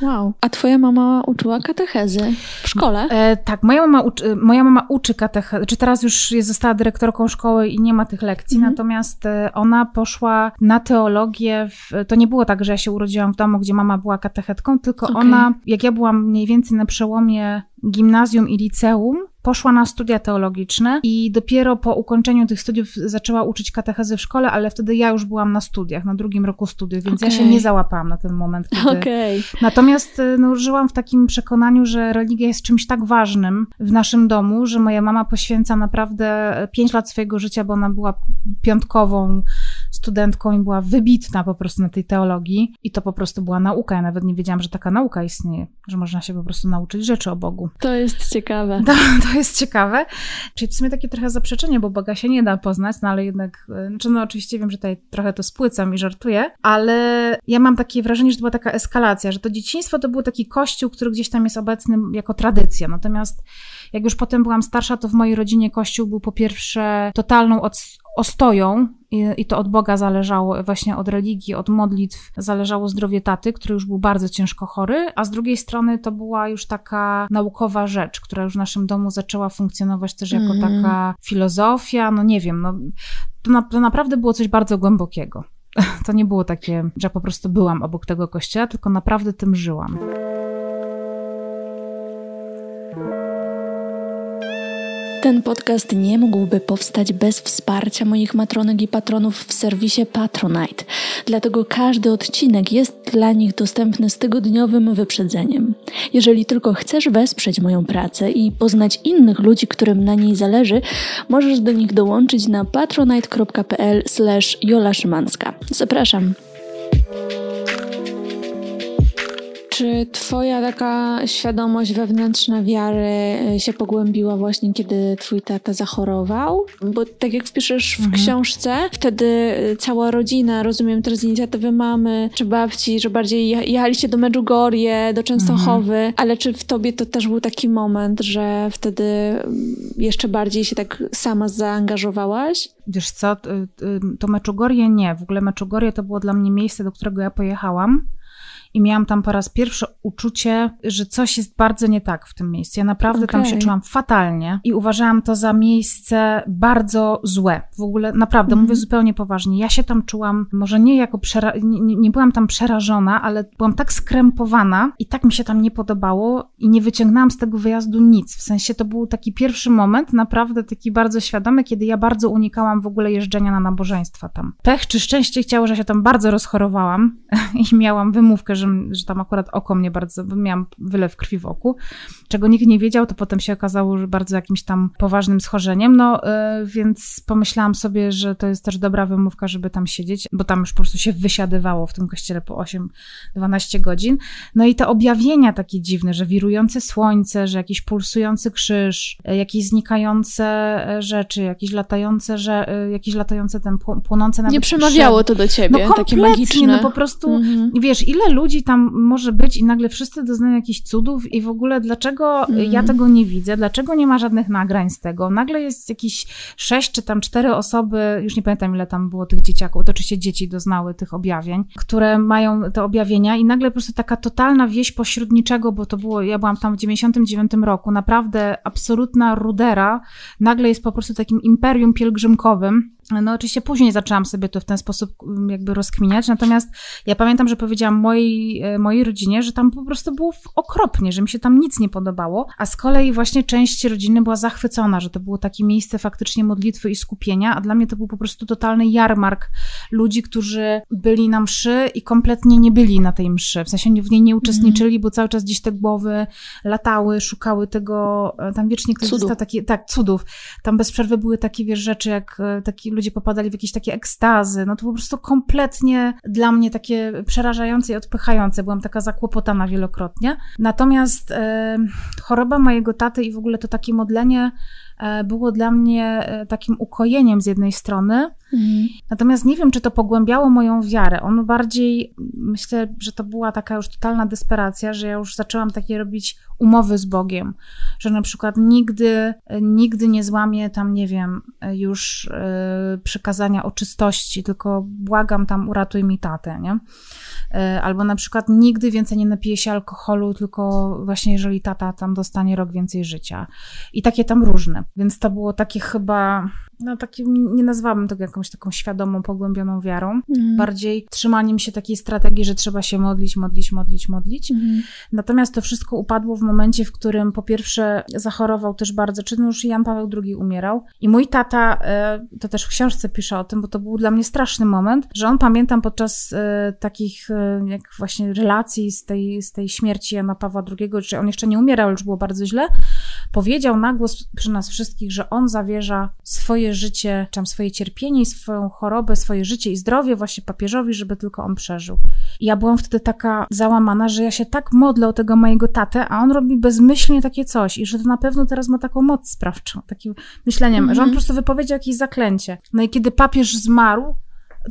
Speaker 1: Wow. A twoja mama uczyła katechezy w szkole?
Speaker 2: E, tak, moja mama, uczy, moja mama uczy katechezy, czy teraz już jest, została dyrektorką szkoły i nie ma tych lekcji, mhm. natomiast e, ona poszła na teologię, w, to nie było tak, że ja się urodziłam w domu, gdzie mama była katechetką, tylko okay. ona, jak ja byłam mniej więcej na przełomie gimnazjum i liceum, poszła na studia teologiczne i dopiero po ukończeniu tych studiów zaczęła uczyć katechezy w szkole, ale wtedy ja już byłam na studiach, na drugim roku studiów, więc okay. ja się nie załapałam na ten moment. Kiedy...
Speaker 1: Okay.
Speaker 2: Natomiast y, no, żyłam w takim przekonaniu, że religia jest czymś tak ważnym w naszym domu, że moja mama poświęca naprawdę pięć lat swojego życia, bo ona była piątkową studentką i była wybitna po prostu na tej teologii i to po prostu była nauka. Ja nawet nie wiedziałam, że taka nauka istnieje, że można się po prostu nauczyć rzeczy o Bogu.
Speaker 1: To jest ciekawe.
Speaker 2: To, to jest ciekawe. Czyli w sumie takie trochę zaprzeczenie, bo Boga się nie da poznać, no ale jednak, e, znaczy no oczywiście wiem, że tutaj trochę to spłycam i żartuję, ale ja mam takie wrażenie, że to była taka eskalacja, że to dzieciństwo to był taki kościół, który gdzieś tam jest obecny jako tradycja. Natomiast jak już potem byłam starsza, to w mojej rodzinie kościół był po pierwsze totalną ostoją i, to od Boga zależało, właśnie od religii, od modlitw zależało zdrowie taty, który już był bardzo ciężko chory, a z drugiej strony to była już taka naukowa rzecz, która już w naszym domu zaczęła funkcjonować też jako mm. taka filozofia, no nie wiem, no to, na, to naprawdę było coś bardzo głębokiego. To nie było takie, że po prostu byłam obok tego kościoła, tylko naprawdę tym żyłam.
Speaker 1: Ten podcast nie mógłby powstać bez wsparcia moich matronek i patronów w serwisie Patronite. Dlatego każdy odcinek jest dla nich dostępny z tygodniowym wyprzedzeniem. Jeżeli tylko chcesz wesprzeć moją pracę i poznać innych ludzi, którym na niej zależy, możesz do nich dołączyć na patronite.pl/jola Szymanska. Zapraszam. Czy twoja taka świadomość wewnętrzna wiary e, się pogłębiła właśnie, kiedy twój tata zachorował? Bo tak jak wpiszesz w mhm. książce, wtedy e, cała rodzina, rozumiem teraz z inicjatywy mamy czy babci, że bardziej jechaliście do Medjugorje, do Częstochowy, mhm. ale czy w tobie to też był taki moment, że wtedy mm, jeszcze bardziej się tak sama zaangażowałaś?
Speaker 2: Wiesz co, to Meczugorje nie. W ogóle Meczugorje to było dla mnie miejsce, do którego ja pojechałam i miałam tam po raz pierwszy uczucie, że coś jest bardzo nie tak w tym miejscu. Ja naprawdę okay. tam się czułam fatalnie i uważałam to za miejsce bardzo złe. W ogóle naprawdę, mm. mówię mhm. zupełnie poważnie. Ja się tam czułam, może nie jako, nie, nie byłam tam przerażona, ale byłam tak skrępowana i tak mi się tam nie podobało i nie wyciągnęłam z tego wyjazdu nic. W sensie to był taki pierwszy moment, naprawdę taki bardzo świadomy, kiedy ja bardzo unikałam w ogóle jeżdżenia na nabożeństwa tam. Pech czy szczęście chciało, że się tam bardzo rozchorowałam i miałam wymówkę, że że, że tam akurat oko mnie bardzo, miałam wylew krwi w oku, czego nikt nie wiedział, to potem się okazało, że bardzo jakimś tam poważnym schorzeniem, no yy, więc pomyślałam sobie, że to jest też dobra wymówka, żeby tam siedzieć, bo tam już po prostu się wysiadywało w tym kościele po 8-12 godzin. No i te objawienia takie dziwne, że wirujące słońce, że jakiś pulsujący krzyż, e, jakieś znikające e, rzeczy, jakieś latające, że, jakieś latające ten płonące nawet
Speaker 1: Nie przemawiało to do ciebie,
Speaker 2: no,
Speaker 1: takie magiczne.
Speaker 2: No po prostu, mhm. wiesz, ile ludzi ludzi tam może być i nagle wszyscy doznają jakichś cudów i w ogóle dlaczego mm. ja tego nie widzę, dlaczego nie ma żadnych nagrań z tego. Nagle jest jakieś sześć czy tam cztery osoby, już nie pamiętam ile tam było tych dzieciaków, to oczywiście dzieci doznały tych objawień, które mają te objawienia i nagle po prostu taka totalna wieś pośród niczego, bo to było, ja byłam tam w 99 roku, naprawdę absolutna rudera, nagle jest po prostu takim imperium pielgrzymkowym, no oczywiście później zaczęłam sobie to w ten sposób mm, jakby rozkminiać, natomiast ja pamiętam, że powiedziałam mojej, e, mojej rodzinie, że tam po prostu było okropnie, że mi się tam nic nie podobało, a z kolei właśnie część rodziny była zachwycona, że to było takie miejsce faktycznie modlitwy i skupienia, a dla mnie to był po prostu totalny jarmark ludzi, którzy byli na mszy i kompletnie nie byli na tej mszy, w sensie w niej nie uczestniczyli, mm. bo cały czas gdzieś te głowy latały, szukały tego, e, tam wiecznie ktoś dostał takie, tak, cudów, tam bez przerwy były takie, wiesz, rzeczy jak e, taki ludzie popadali w jakieś takie ekstazy. No to po prostu kompletnie dla mnie takie przerażające i odpychające. Byłam taka zakłopotana wielokrotnie. Natomiast e, choroba mojego taty i w ogóle to takie modlenie było dla mnie e, takim ukojeniem z jednej strony. Mhm. Natomiast nie wiem, czy to pogłębiało moją wiarę. On bardziej, myślę, że to była taka już totalna desperacja, że ja już zaczęłam takie robić umowy z Bogiem, że na przykład nigdy, nigdy nie złamię tam, nie wiem, już przykazania o czystości, tylko błagam tam, uratuj mi tatę, nie? Albo na przykład nigdy więcej nie napiję się alkoholu, tylko właśnie jeżeli tata tam dostanie rok więcej życia. I takie tam różne. Więc to było takie chyba no takim, nie nazwałabym tego jakąś taką świadomą, pogłębioną wiarą, mm. bardziej trzymaniem się takiej strategii, że trzeba się modlić, modlić, modlić, modlić. Mm. Natomiast to wszystko upadło w momencie, w którym po pierwsze zachorował też bardzo, czy no już Jan Paweł II umierał i mój tata, e, to też w książce pisze o tym, bo to był dla mnie straszny moment, że on pamiętam podczas e, takich e, jak właśnie relacji z tej, z tej śmierci Jana Pawła II, że on jeszcze nie umierał, już było bardzo źle, powiedział na głos przy nas wszystkich, że on zawierza swoje życie, czy swoje cierpienie, swoją chorobę, swoje życie i zdrowie właśnie papieżowi, żeby tylko on przeżył. I ja byłam wtedy taka załamana, że ja się tak modlę o tego mojego tatę, a on robi bezmyślnie takie coś i że to na pewno teraz ma taką moc sprawczą, takim myśleniem, mm -hmm. że on po prostu wypowiedział jakieś zaklęcie. No i kiedy papież zmarł,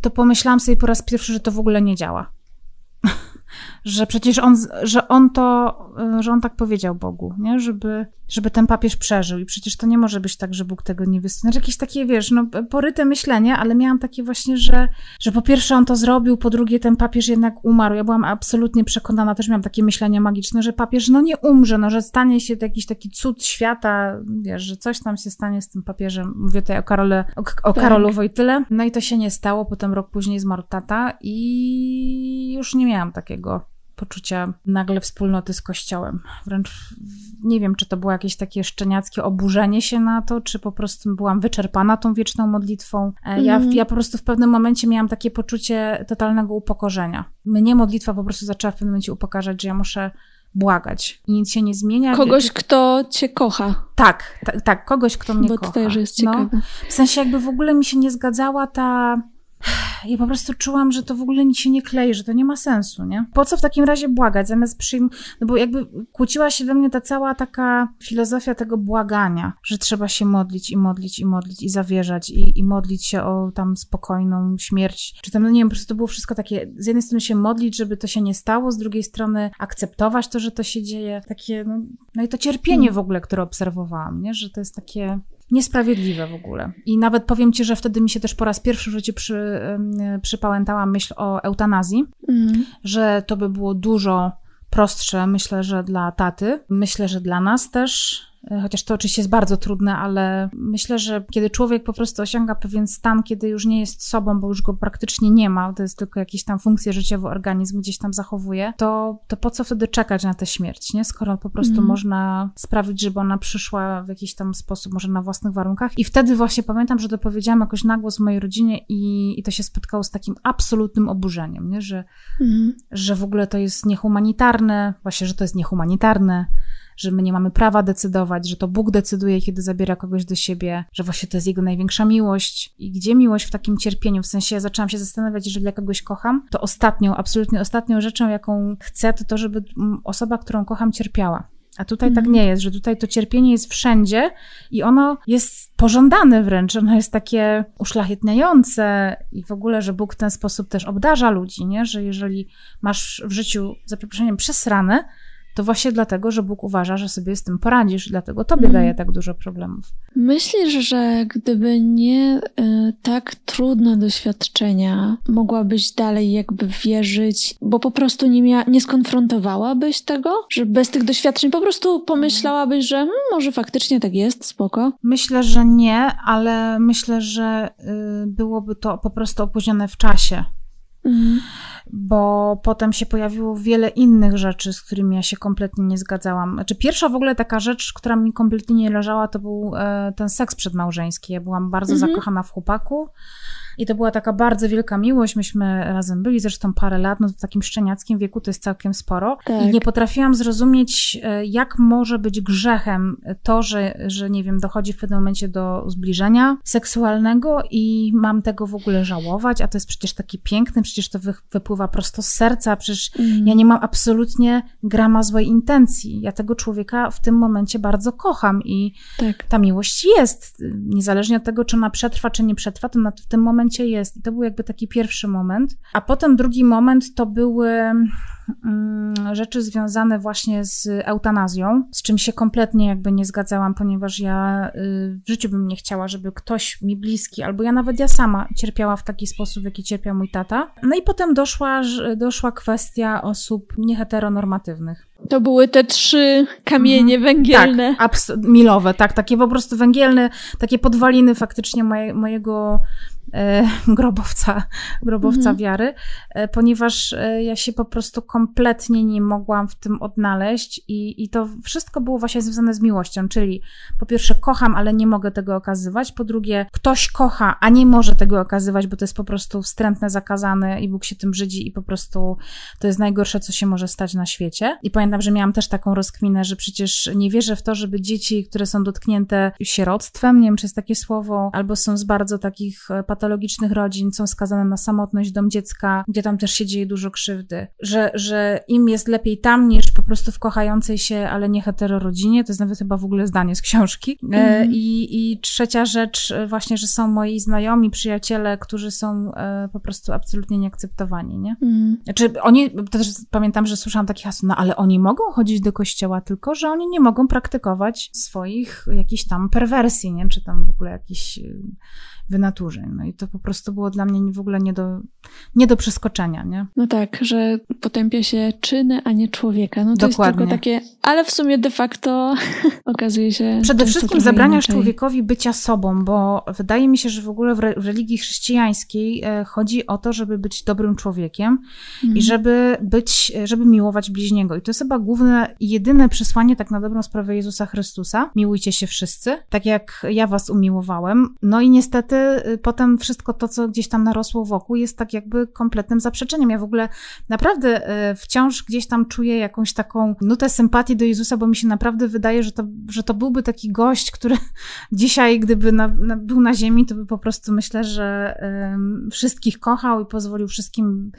Speaker 2: to pomyślałam sobie po raz pierwszy, że to w ogóle nie działa że przecież on, że on to, że on tak powiedział Bogu, nie? Żeby, żeby ten papież przeżył i przecież to nie może być tak, że Bóg tego nie wysłucha. Znaczy jakieś takie, wiesz, no poryte myślenie, ale miałam takie właśnie, że, że po pierwsze on to zrobił, po drugie ten papież jednak umarł. Ja byłam absolutnie przekonana, też miałam takie myślenie magiczne, że papież no nie umrze, no że stanie się jakiś taki cud świata, wiesz, że coś tam się stanie z tym papieżem. Mówię tutaj o Karole, o, o tak. Karolu Wojtyle. No i to się nie stało, potem rok później zmarł tata i już nie miałam takiego poczucia nagle wspólnoty z Kościołem. Wręcz nie wiem, czy to było jakieś takie szczeniackie oburzenie się na to, czy po prostu byłam wyczerpana tą wieczną modlitwą. Ja, mm. ja po prostu w pewnym momencie miałam takie poczucie totalnego upokorzenia. Mnie modlitwa po prostu zaczęła w pewnym momencie upokarzać, że ja muszę błagać i nic się nie zmienia.
Speaker 1: Kogoś, kto cię kocha.
Speaker 2: Tak, tak, tak kogoś, kto mnie
Speaker 1: Bo
Speaker 2: kocha.
Speaker 1: Bo to też jest ciekawe. No,
Speaker 2: w sensie jakby w ogóle mi się nie zgadzała ta ja po prostu czułam, że to w ogóle nic się nie klei, że to nie ma sensu, nie? Po co w takim razie błagać, zamiast przyjmować, no bo jakby kłóciła się we mnie ta cała taka filozofia tego błagania, że trzeba się modlić i modlić i modlić i zawierzać i, i modlić się o tam spokojną śmierć, czy tam, no nie wiem, po prostu to było wszystko takie, z jednej strony się modlić, żeby to się nie stało, z drugiej strony akceptować to, że to się dzieje, takie, no, no i to cierpienie hmm. w ogóle, które obserwowałam, nie? Że to jest takie niesprawiedliwe w ogóle. I nawet powiem ci, że wtedy mi się też po raz pierwszy w życiu przy, przypałętała myśl o eutanazji, mm. że to by było dużo prostsze, myślę, że dla taty, myślę, że dla nas też, chociaż to oczywiście jest bardzo trudne, ale myślę, że kiedy człowiek po prostu osiąga pewien stan, kiedy już nie jest sobą, bo już go praktycznie nie ma, to jest tylko jakieś tam funkcje życiowe organizm gdzieś tam zachowuje, to, to po co wtedy czekać na tę śmierć, nie? Skoro po prostu mm. można sprawić, żeby ona przyszła w jakiś tam sposób, może na własnych warunkach. I wtedy właśnie pamiętam, że to powiedziałam jakoś na głos w mojej rodzinie i, i to się spotkało z takim absolutnym oburzeniem, nie? Że, mm. że w ogóle to jest niehumanitarne, właśnie, że to jest niehumanitarne, że my nie mamy prawa decydować, że to Bóg decyduje, kiedy zabiera kogoś do siebie, że właśnie to jest Jego największa miłość. I gdzie miłość w takim cierpieniu? W sensie ja zaczęłam się zastanawiać, jeżeli ja kogoś kocham, to ostatnią, absolutnie ostatnią rzeczą, jaką chcę, to to, żeby osoba, którą kocham, cierpiała. A tutaj mm. tak mhm. nie jest, że tutaj to cierpienie jest wszędzie i ono jest pożądane wręcz, ono jest takie uszlachetniające i w ogóle, że Bóg w ten sposób też obdarza ludzi, nie? że jeżeli masz w życiu, za przeproszeniem, przesrane, to właśnie dlatego, że Bóg uważa, że sobie z tym poradzisz, dlatego tobie mm. daje tak dużo problemów.
Speaker 1: Myślisz, że gdyby nie y, tak trudne doświadczenia, mogłabyś dalej jakby wierzyć, bo po prostu nie, mia- nie skonfrontowałabyś tego, że bez tych doświadczeń po prostu pomyślałabyś, że hmm, może faktycznie tak jest, spoko?
Speaker 2: Myślę, że nie, ale myślę, że y, byłoby to po prostu opóźnione w czasie. Mhm bo potem się pojawiło wiele innych rzeczy, z którymi ja się kompletnie nie zgadzałam. Znaczy, pierwsza w ogóle taka rzecz, która mi kompletnie nie leżała, to był e, ten seks przedmałżeński. Ja byłam bardzo mhm. zakochana w chłopaku. I to była taka bardzo wielka miłość. Myśmy razem byli zresztą parę lat, no w takim szczeniackim wieku to jest całkiem sporo. Tak. I nie potrafiłam zrozumieć, e, jak może być grzechem to, że, że nie wiem, dochodzi w pewnym momencie do zbliżenia seksualnego i mam tego w ogóle żałować, a to jest przecież taki piękny, przecież to wypływa prosto z serca, przecież mm. ja nie mam absolutnie grama złej intencji. Ja tego człowieka w tym momencie bardzo kocham i tak. ta miłość jest. Niezależnie od tego, czy ona przetrwa, czy nie przetrwa, to w tym momencie jest. I to był jakby taki pierwszy moment. A potem drugi moment to były mm, rzeczy związane właśnie z eutanazją, z czym się kompletnie jakby nie zgadzałam, ponieważ ja y, w życiu bym nie chciała, żeby ktoś mi bliski, albo ja nawet ja sama cierpiała w taki sposób, w jaki cierpiał mój tata. No i potem doszła, doszła kwestia osób nieheteronormatywnych.
Speaker 1: To były te trzy kamienie mhm. węgielne.
Speaker 2: Tak, milowe, tak, takie po prostu węgielne, takie podwaliny faktycznie moje, mojego grobowca, grobowca mhm. wiary, e, ponieważ e, ja się po prostu kompletnie nie mogłam w tym odnaleźć i, i to wszystko było właśnie związane z miłością, czyli po pierwsze kocham, ale nie mogę tego okazywać, po drugie ktoś kocha, a nie może tego okazywać, bo to jest po prostu wstrętne, zakazane i Bóg się tym brzydzi i po prostu to jest najgorsze, co się może stać na świecie. I pamiętam, że miałam też taką rozkminę, że przecież nie wierzę w to, żeby dzieci, które są dotknięte sieroctwem, nie wiem, czy jest takie słowo, albo są z bardzo takich patologicznych patologicznych rodzin, są skazane na samotność, dom dziecka, gdzie tam też się dzieje dużo krzywdy. Że, że im jest lepiej tam niż po prostu w kochającej się, ale nie heterorodzinie. To jest nawet chyba w ogóle zdanie z książki. Mm. I, I trzecia rzecz, e, właśnie, że są moi znajomi, przyjaciele, którzy są e, po prostu absolutnie nieakceptowani, nie? Mm. Znaczy, oni, też pamiętam, że słyszałam takie hasło, no ale oni mogą chodzić do kościoła, tylko że oni nie mogą praktykować swoich jakichś tam perwersji, nie? Czy tam w ogóle jakichś wynaturzeń. No i to po prostu było dla mnie w ogóle nie do, nie do przeskoczenia, nie?
Speaker 1: No tak, że potępia się czyny, a nie człowieka. No to Dokładnie. jest tylko takie, ale w sumie de facto okazuje się...
Speaker 2: Przede wszystkim zabraniasz inaczej. człowiekowi bycia sobą, bo wydaje mi się, że w ogóle w, re, w religii chrześcijańskiej e, chodzi o to, żeby być dobrym człowiekiem mhm. i żeby być, żeby miłować bliźniego. I to jest chyba główne jedyne przesłanie tak na dobrą sprawę Jezusa Chrystusa. Miłujcie się wszyscy, tak jak ja was umiłowałem. No i niestety y, potem wszystko to, co gdzieś tam narosło wokół, jest tak jakby kompletnym zaprzeczeniem. Ja w ogóle naprawdę y, wciąż gdzieś tam czuję jakąś taką nutę sympatii do Jezusa, bo mi się naprawdę wydaje, że to, że to byłby taki gość, który dzisiaj, gdyby na, na, był na ziemi, to by po prostu myślę, że um, wszystkich kochał i pozwolił wszystkim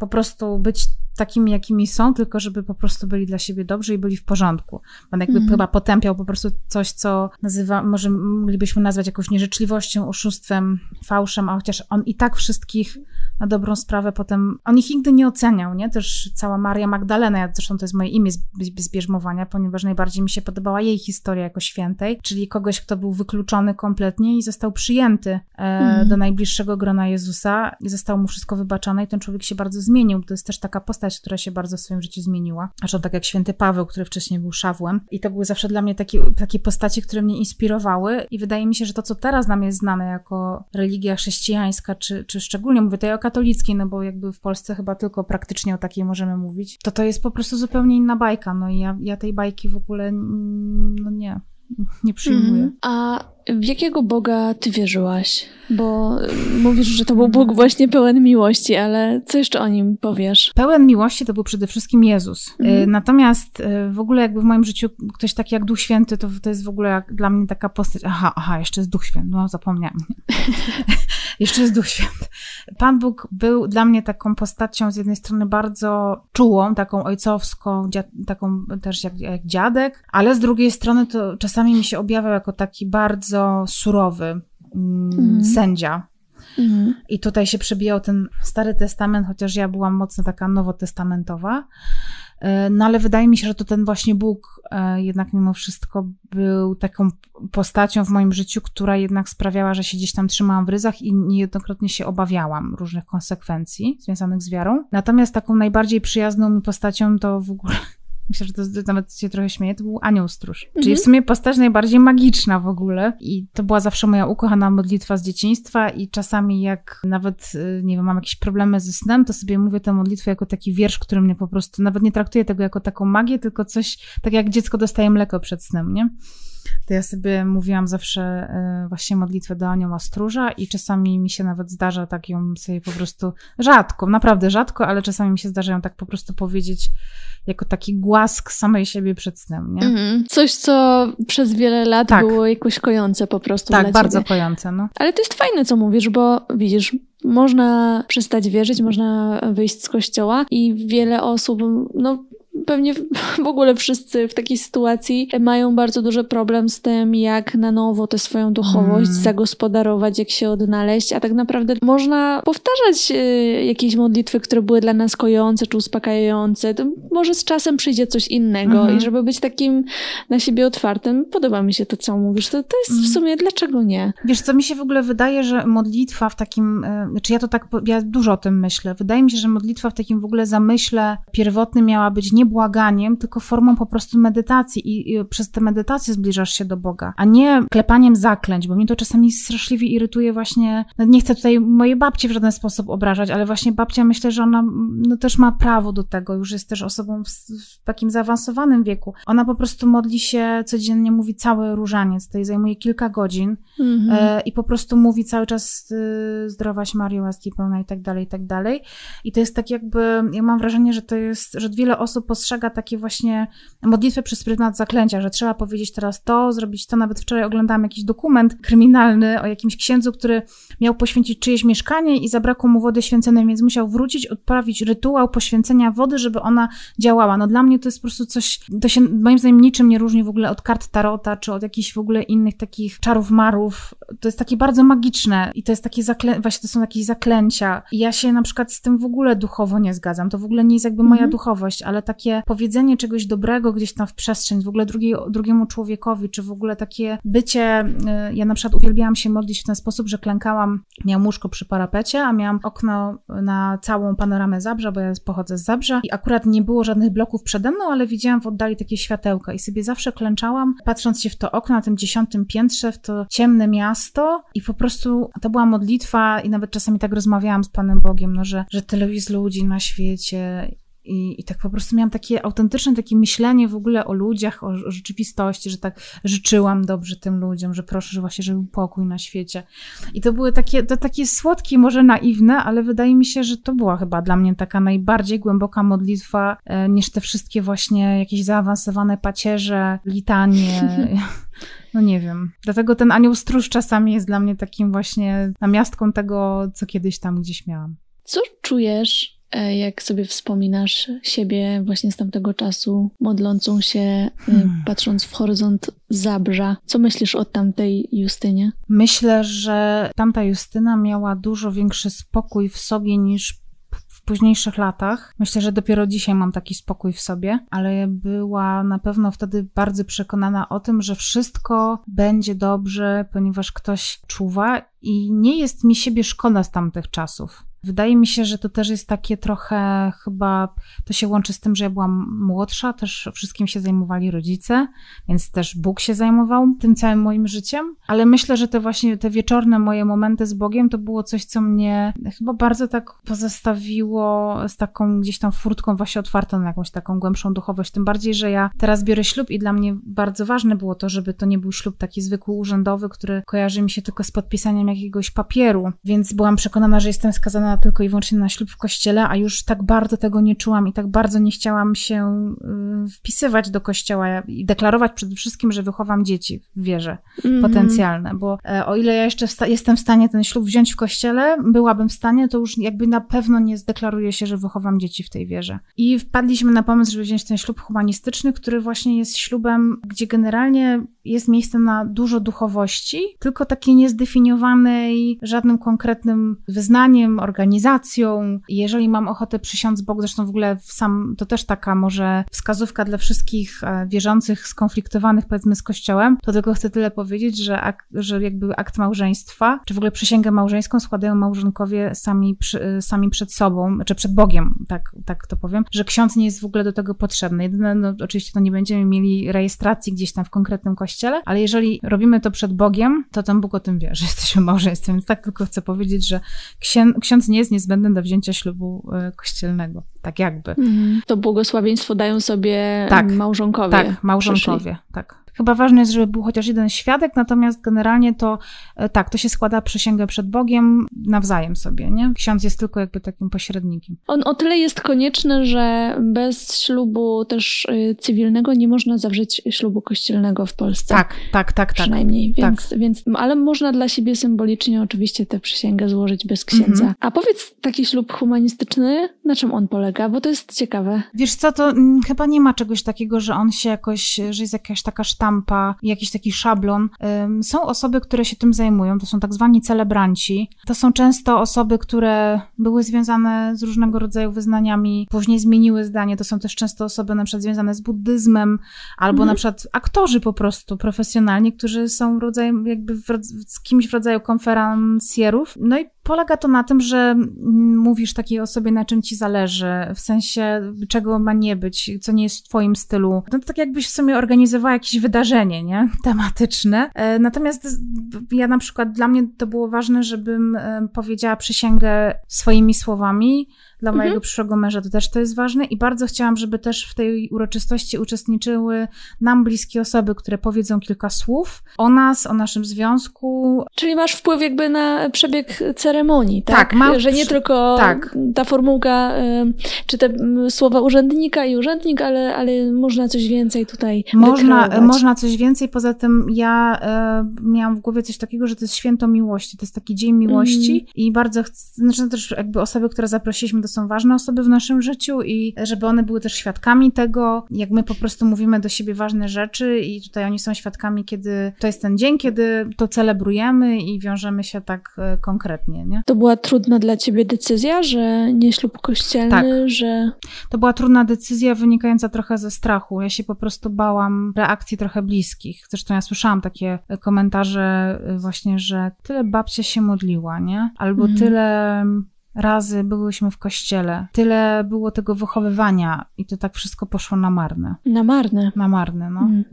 Speaker 2: po prostu być takimi, jakimi są, tylko żeby po prostu byli dla siebie dobrzy i byli w porządku. On jakby mm. chyba potępiał po prostu coś, co nazywa, może moglibyśmy nazwać jakąś nieżyczliwością, oszustwem, fałszem, a chociaż on i tak wszystkich na dobrą sprawę potem, on ich nigdy nie oceniał, nie? Też cała Maria Magdalena, ja, zresztą to jest moje imię z, z bierzmowania, ponieważ najbardziej mi się podobała jej historia jako świętej, czyli kogoś, kto był wykluczony kompletnie i został przyjęty e, mm. do najbliższego grona Jezusa i zostało mu wszystko wybaczone i ten człowiek się bardzo zmienił. To jest też taka postać, która się bardzo w swoim życiu zmieniła. Zresztą tak jak święty Paweł, który wcześniej był szawłem. I to były zawsze dla mnie takie, takie postaci, które mnie inspirowały i wydaje mi się, że to, co teraz nam jest znane jako religia chrześcijańska, czy, czy szczególnie mówię tutaj o katolickiej, no bo jakby w Polsce chyba tylko praktycznie o takiej możemy mówić, to to jest po prostu zupełnie inna bajka. No i ja, ja tej bajki w ogóle, no nie, nie przyjmuję. Mm.
Speaker 1: A w jakiego Boga ty wierzyłaś? Bo mówisz, że to był Bóg właśnie pełen miłości, ale co jeszcze o nim powiesz?
Speaker 2: Pełen miłości to był przede wszystkim Jezus. Mm. Natomiast y, w ogóle jakby w moim życiu ktoś taki jak Duch Święty, to, to jest w ogóle dla mnie taka postać. Aha, aha, jeszcze jest Duch Święty. No, zapomniałam. jeszcze jest Duch Święty. Pan Bóg był dla mnie taką postacią z jednej strony bardzo czułą, taką ojcowską, taką też jak, jak dziadek, ale z drugiej strony to czasami mi się objawiał jako taki bardzo bardzo surowy mm, sędzia. Mm. I tutaj się przebijał ten Stary Testament, chociaż ja byłam mocno taka nowotestamentowa. E, no ale wydaje mi się, że to ten właśnie Bóg e, jednak mimo wszystko był taką postacią w moim życiu, która jednak sprawiała, że się gdzieś tam trzymałam w ryzach i niejednokrotnie się obawiałam różnych konsekwencji związanych z wiarą. Natomiast taką najbardziej przyjazną mi postacią to w ogóle myślę, że to nawet się trochę śmieje, to był anioł stróż. Mhm. Czyli w sumie postać najbardziej magiczna w ogóle. I to była zawsze moja ukochana modlitwa z dzieciństwa i czasami jak nawet, y, nie wiem, mam jakieś problemy ze snem, to sobie mówię tę modlitwę jako taki wiersz, który mnie po prostu, nawet nie traktuję tego jako taką magię, tylko coś, tak jak dziecko dostaje mleko przed snem, nie? To ja sobie mówiłam zawsze e, właśnie modlitwę do anioła stróża i czasami mi się nawet zdarza tak ją sobie po prostu, rzadko, naprawdę rzadko, ale czasami mi się zdarza ją tak po prostu powiedzieć jako taki głask samej siebie przed snem, nie? Mhm.
Speaker 1: Coś, co przez wiele lat tak. było jakoś kojące po prostu
Speaker 2: Tak, bardzo ciebie. kojące, no.
Speaker 1: Ale to jest fajne, co mówisz, bo widzisz, można przestać wierzyć, można wyjść z kościoła i wiele osób, no pewnie w ogóle wszyscy w takiej sytuacji mają bardzo duży problem z tym, jak na nowo tę swoją duchowość mm. zagospodarować, jak się odnaleźć, a tak naprawdę można powtarzać y, jakieś modlitwy, które były dla nas kojące czy uspokajające. To może z czasem przyjdzie coś innego mm i mhm. żeby być takim na siebie otwartym, podoba mi się to, co mówisz. To, to jest w mhm. sumie, dlaczego nie?
Speaker 2: Wiesz, co mi się w ogóle wydaje, że modlitwa w takim, y, czy ja to tak, ja dużo o tym myślę, wydaje mi się, że modlitwa w takim w ogóle zamyśle pierwotnym miała być nie błaganiem, tylko formą po prostu medytacji i, i przez tę medytację zbliżasz się do Boga, a nie klepaniem zaklęć, bo mnie to czasami straszliwie irytuje właśnie, no nie chcę tutaj mojej babci w żaden sposób obrażać, ale właśnie babcia myślę, że ona no też ma prawo do tego, już jest też osobą w, w takim zaawansowanym wieku. Ona po prostu modli się codziennie, mówi cały różaniec, to jej zajmuje kilka godzin mhm. e, i po prostu mówi cały czas e, zdrowaś Mario, łaski pełna i tak dalej, i tak dalej. I to jest tak jakby, ja mam wrażenie, że to jest, że wiele osób postrzega takie właśnie modlitwę przez pryzmat zaklęcia, że trzeba powiedzieć teraz to, zrobić to. Nawet wczoraj oglądałam jakiś dokument kryminalny o jakimś księdzu, który miał poświęcić czyjeś mieszkanie i zabrakło mu wody święconej, więc musiał wrócić, odprawić rytuał poświęcenia wody, żeby ona działała. No dla mnie to jest po prostu coś, to się moim zdaniem niczym nie różni w ogóle od kart tarota, czy od jakichś w ogóle innych takich czarów marów. To jest takie bardzo magiczne i to jest takie zaklę... właśnie to są jakieś zaklęcia. I ja się na przykład z tym w ogóle duchowo nie zgadzam. To w ogóle nie jest jakby moja mm -hmm. duchowość, ale takie powiedzenie czegoś dobrego gdzieś tam w przestrzeń, w ogóle drugiemu człowiekowi, czy w ogóle takie bycie, y, ja na przykład uwielbiałam się modlić w ten sposób, że klękałam, miałam łóżko przy parapecie, a miałam okno na całą panoramę Zabrza, bo ja pochodzę z Zabrza i akurat nie było żadnych bloków przede mną, ale widziałam w oddali takie światełka i sobie zawsze klęczałam, patrząc się w to okno na tym dziesiątym piętrze, w to ciemne miasto i po prostu to była modlitwa i nawet czasami tak rozmawiałam z Panem Bogiem, no, że, że tyle jest ludzi na świecie i, I tak po prostu miałam takie autentyczne takie myślenie w ogóle o ludziach, o, o, rzeczywistości, że tak życzyłam dobrze tym ludziom, że proszę, że właśnie, żeby był pokój na świecie. I to były takie, to takie słodkie, może naiwne, ale wydaje mi się, że to była chyba dla mnie taka najbardziej głęboka modlitwa e, niż te wszystkie właśnie jakieś zaawansowane pacierze, litanie. No nie wiem. Dlatego ten anioł stróż czasami jest dla mnie takim właśnie namiastką tego, co kiedyś tam gdzieś miałam.
Speaker 1: Co czujesz, jak sobie wspominasz siebie właśnie z tamtego czasu, modlącą się, e, hmm. patrząc w horyzont Zabrza. Co myślisz o tamtej Justynie?
Speaker 2: Myślę, że tamta Justyna miała dużo większy spokój w sobie niż w późniejszych latach. Myślę, że dopiero dzisiaj mam taki spokój w sobie, ale była na pewno wtedy bardzo przekonana o tym, że wszystko będzie dobrze, ponieważ ktoś czuwa i nie jest mi siebie szkoda z tamtych czasów. Wydaje mi się, że to też jest takie trochę chyba, to się łączy z tym, że ja byłam młodsza, też wszystkim się zajmowali rodzice, więc też Bóg się zajmował tym całym moim życiem, ale myślę, że te właśnie te wieczorne moje momenty z Bogiem to było coś, co mnie chyba bardzo tak pozostawiło z taką gdzieś tam furtką właśnie otwartą na jakąś taką głębszą duchowość, tym bardziej, że ja teraz biorę ślub i dla mnie bardzo ważne było to, żeby to nie był ślub taki zwykły urzędowy, który kojarzy mi się tylko z podpisaniem jakiegoś papieru, więc byłam przekonana, że jestem skazana tylko i wyłącznie na ślub w kościele, a już tak bardzo tego nie czułam i tak bardzo nie chciałam się y, wpisywać do kościoła i deklarować przede wszystkim, że wychowam dzieci w wierze mm -hmm. potencjalne, bo e, o ile ja jeszcze jestem w stanie ten ślub wziąć w kościele, byłabym w stanie, to już jakby na pewno nie zdeklaruję się, że wychowam dzieci w tej wierze. I wpadliśmy na pomysł, żeby wziąć ten ślub humanistyczny, który właśnie jest ślubem, gdzie generalnie jest miejsce na dużo duchowości, tylko takiej niezdefiniowanej żadnym konkretnym wyznaniem, organizacją. Jeżeli mam ochotę przysiąc Bogu, zresztą w ogóle sam, to też taka może wskazówka dla wszystkich e, wierzących, skonfliktowanych powiedzmy z Kościołem, to tylko chcę tyle powiedzieć, że, ak, że jakby akt małżeństwa, czy w ogóle przysięgę małżeńską składają małżonkowie sami, przy, e, sami przed sobą, czy przed Bogiem, tak, tak to powiem, że ksiądz nie jest w ogóle do tego potrzebny. Jedyne, no, oczywiście to nie będziemy mieli rejestracji gdzieś tam w konkretnym kościele, ale jeżeli robimy to przed Bogiem, to ten Bóg o tym wie, że jesteśmy małżeństwem. Więc tak tylko chcę powiedzieć, że ksiądz nie jest niezbędny do wzięcia ślubu e, kościelnego. Tak jakby. Mhm.
Speaker 1: To błogosławieństwo dają sobie tak, małżonkowie.
Speaker 2: Tak, małżonkowie, przyszli. tak. Chyba ważne jest, żeby był chociaż jeden świadek, natomiast generalnie to e, tak, to się składa przysięgę przed Bogiem nawzajem sobie, nie? Ksiądz jest tylko jakby takim pośrednikiem.
Speaker 1: On o tyle jest konieczny, że bez ślubu też y, cywilnego nie można zawrzeć ślubu kościelnego w Polsce.
Speaker 2: Tak, tak, tak. tak.
Speaker 1: Przynajmniej, więc, tak. więc ale można dla siebie symbolicznie oczywiście tę przysięgę złożyć bez księdza. Mhm. A powiedz, taki ślub humanistyczny, na czym on polega? Bo to jest ciekawe.
Speaker 2: Wiesz co, to mm, chyba nie ma czegoś takiego, że on się jakoś, że jest jakaś taka sztampa, jakiś taki szablon. Są osoby, które się tym zajmują, to są tak zwani celebranci. To są często osoby, które były związane z różnego rodzaju wyznaniami, później zmieniły zdanie. To są też często osoby na przykład związane z buddyzmem, albo mhm. na przykład aktorzy po prostu profesjonalni, którzy są rodzajem, jakby w, z kimś w rodzaju konferencjerów. No i polega to na tym, że mówisz takiej osobie, na czym ci zależy, w sensie czego ma nie być, co nie jest w twoim stylu. No to tak jakbyś w sumie organizowała jakieś wydarzenie, nie? Tematyczne. E, natomiast ja na przykład, dla mnie to było ważne, żebym e, powiedziała przysięgę swoimi słowami, dla mojego mhm. przyszłego męża to też to jest ważne i bardzo chciałam, żeby też w tej uroczystości uczestniczyły nam bliskie osoby, które powiedzą kilka słów o nas, o naszym związku.
Speaker 1: Czyli masz wpływ jakby na przebieg ceremonii, tak? Tak, mam. Że nie tylko tak. ta formułka, czy te słowa urzędnika i urzędnik, ale, ale można coś więcej tutaj
Speaker 2: Można, można coś więcej, poza tym ja e, miałam w głowie coś takiego, że to jest święto miłości, to jest taki dzień miłości mm. i bardzo chcę, znaczy też jakby osoby, które zaprosiliśmy do są ważne osoby w naszym życiu i żeby one były też świadkami tego, jak my po prostu mówimy do siebie ważne rzeczy i tutaj oni są świadkami, kiedy to jest ten dzień, kiedy to celebrujemy i wiążemy się tak e, konkretnie, nie?
Speaker 1: To była trudna dla ciebie decyzja, że nie ślub kościelny, tak. że...
Speaker 2: To była trudna decyzja wynikająca trochę ze strachu. Ja się po prostu bałam reakcji trochę bliskich. Zresztą ja słyszałam takie komentarze e, właśnie, że tyle babcia się modliła, nie? Albo mm. tyle razy byłyśmy w kościele. Tyle było tego wychowywania i to tak wszystko poszło na marne.
Speaker 1: Na marne?
Speaker 2: Na marne, no. Mm.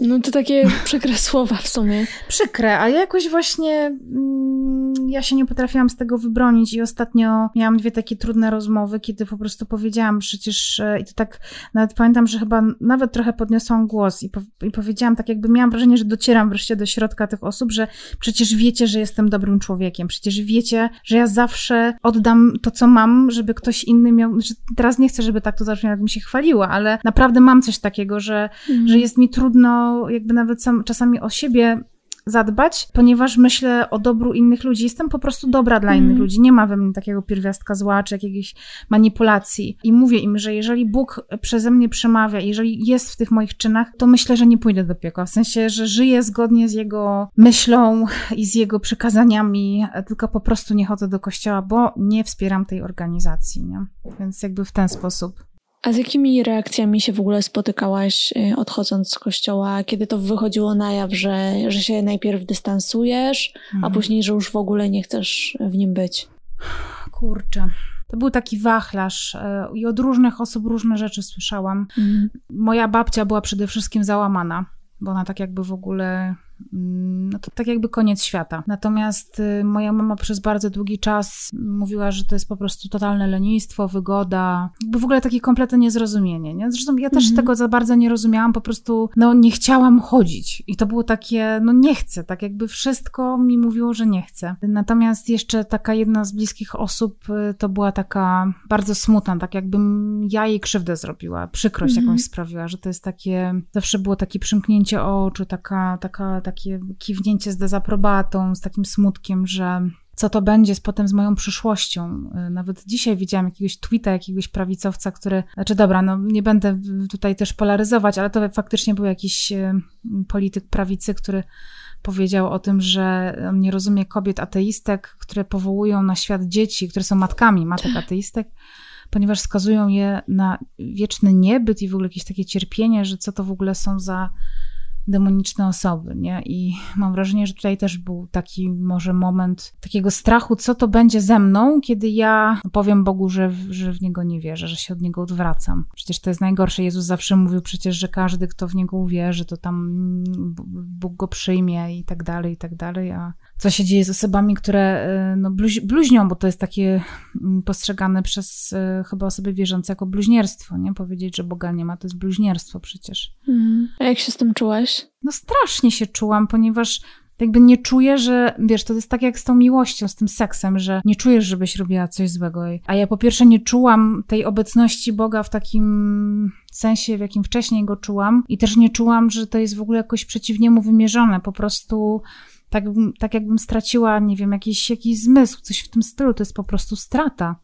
Speaker 1: No to takie przykre słowa w sumie.
Speaker 2: Przykre, a jakoś właśnie mm, ja się nie potrafiłam z tego wybronić i ostatnio miałam dwie takie trudne rozmowy, kiedy po prostu powiedziałam przecież, e, i to tak nawet pamiętam, że chyba nawet trochę podniosłam głos i, po, i powiedziałam tak jakby miałam wrażenie, że docieram wreszcie do środka tych osób, że przecież wiecie, że jestem dobrym człowiekiem, przecież wiecie, że ja zawsze oddam to, co mam, żeby ktoś inny miał, znaczy teraz nie chcę, żeby tak to zabrzmiało, jakbym się chwaliła, ale naprawdę mam coś takiego, że, mm. że jest mi trudno jakby nawet sam, czasami o siebie zadbać, ponieważ myślę o dobru innych ludzi. Jestem po prostu dobra dla innych mm. ludzi. Nie ma we mnie takiego pierwiastka zła czy jakiejś manipulacji. I mówię im, że jeżeli Bóg przeze mnie przemawia, jeżeli jest w tych moich czynach, to myślę, że nie pójdę do piekła. W sensie, że żyję zgodnie z Jego myślą i z Jego przykazaniami, tylko po prostu nie chodzę do kościoła, bo nie wspieram tej organizacji. Nie? Więc jakby w ten sposób.
Speaker 1: A z jakimi reakcjami się w ogóle spotykałaś y, odchodząc z kościoła, kiedy to wychodziło na jaw, że, że się najpierw dystansujesz, mhm. a później, że już w ogóle nie chcesz w nim być?
Speaker 2: Kurczę. To był taki wachlarz y, i od różnych osób różne rzeczy słyszałam. Mhm. Moja babcia była przede wszystkim załamana, bo ona tak jakby w ogóle no to tak jakby koniec świata. Natomiast y, moja mama przez bardzo długi czas mówiła, że to jest po prostu totalne lenistwo, wygoda, jakby w ogóle takie kompletne niezrozumienie. Nie? Zresztą ja też mhm. tego za bardzo nie rozumiałam, po prostu no nie chciałam chodzić i to było takie, no nie chcę, tak jakby wszystko mi mówiło, że nie chcę. Natomiast jeszcze taka jedna z bliskich osób y, to była taka bardzo smutna, tak jakbym ja jej krzywdę zrobiła, przykrość mhm. jakąś sprawiła, że to jest takie, zawsze było takie przymknięcie oczu, taka, taka, taka takie kiwnięcie z dezaprobatą, z takim smutkiem, że co to będzie z, potem z moją przyszłością. Y, nawet dzisiaj widziałam jakiegoś tweeta, jakiegoś prawicowca, który, znaczy dobra, no nie będę tutaj też polaryzować, ale to faktycznie był jakiś y, polityk prawicy, który powiedział o tym, że nie rozumie kobiet ateistek, które powołują na świat dzieci, które są matkami matek ateistek, ponieważ skazują je na wieczny niebyt i w ogóle jakieś takie cierpienie, że co to w ogóle są za demoniczne osoby, nie? I mam wrażenie, że tutaj też był taki może moment takiego strachu, co to będzie ze mną, kiedy ja powiem Bogu, że, że w Niego nie wierzę, że się od Niego odwracam. Przecież to jest najgorsze. Jezus zawsze mówił przecież, że każdy, kto w Niego uwierzy, to tam Bóg go przyjmie i tak dalej, i tak dalej, a co się dzieje z osobami, które y, no, bluź, bluźnią, bo to jest takie mm, postrzegane przez y, chyba osoby wierzące jako bluźnierstwo, nie? Powiedzieć, że Boga nie ma, to jest bluźnierstwo przecież.
Speaker 1: Mhm. A jak się z tym czułaś?
Speaker 2: No strasznie się czułam, ponieważ jakby nie czuję, że wiesz, to jest tak jak z tą miłością, z tym seksem, że nie czujesz, żebyś robiła coś złego. A ja po pierwsze nie czułam tej obecności Boga w takim sensie, w jakim wcześniej go czułam, i też nie czułam, że to jest w ogóle jakoś przeciw niemu wymierzone. Po prostu tak, tak jakbym straciła, nie wiem, jakiś, jakiś zmysł, coś w tym stylu. To jest po prostu strata.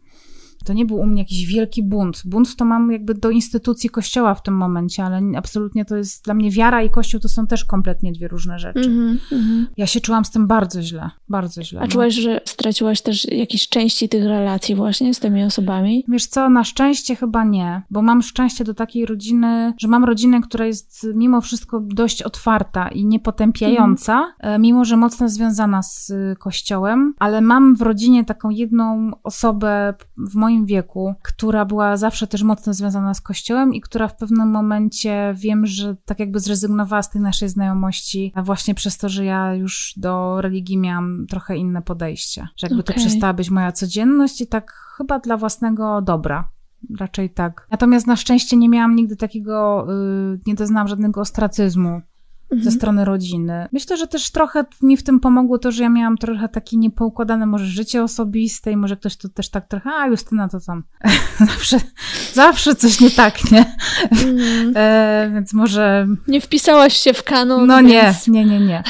Speaker 2: To nie był u mnie jakiś wielki bunt. Bunt to mam jakby do instytucji kościoła w tym momencie, ale absolutnie to jest dla mnie wiara i kościół to są też kompletnie dwie różne rzeczy. Mm -hmm. Ja się czułam z tym bardzo źle, bardzo źle.
Speaker 1: A no. czułaś, że straciłaś też jakieś części tych relacji właśnie z tymi osobami?
Speaker 2: Wiesz co, na szczęście chyba nie, bo mam szczęście do takiej rodziny, że mam rodzinę, która jest mimo wszystko dość otwarta i niepotępiająca, mm. mimo że mocno związana z kościołem, ale mam w rodzinie taką jedną osobę w moim wieku, która była zawsze też mocno związana z kościołem i która w pewnym momencie wiem, że tak jakby zrezygnowała z tej naszej znajomości, a właśnie przez to, że ja już do religii miałam trochę inne podejście. Że jakby okay. to przestała być moja codzienność i tak chyba dla własnego dobra raczej tak. Natomiast na szczęście nie miałam nigdy takiego, yy, nie doznałam żadnego ostracyzmu mhm. ze strony rodziny. Myślę, że też trochę mi w tym pomogło to, że ja miałam trochę takie niepoukładane może życie osobiste i może ktoś tu też tak trochę, a Justyna to tam zawsze, zawsze coś nie tak, nie? Mhm. E, więc może...
Speaker 1: Nie wpisałaś się w kanon.
Speaker 2: No więc... nie, nie, nie, nie.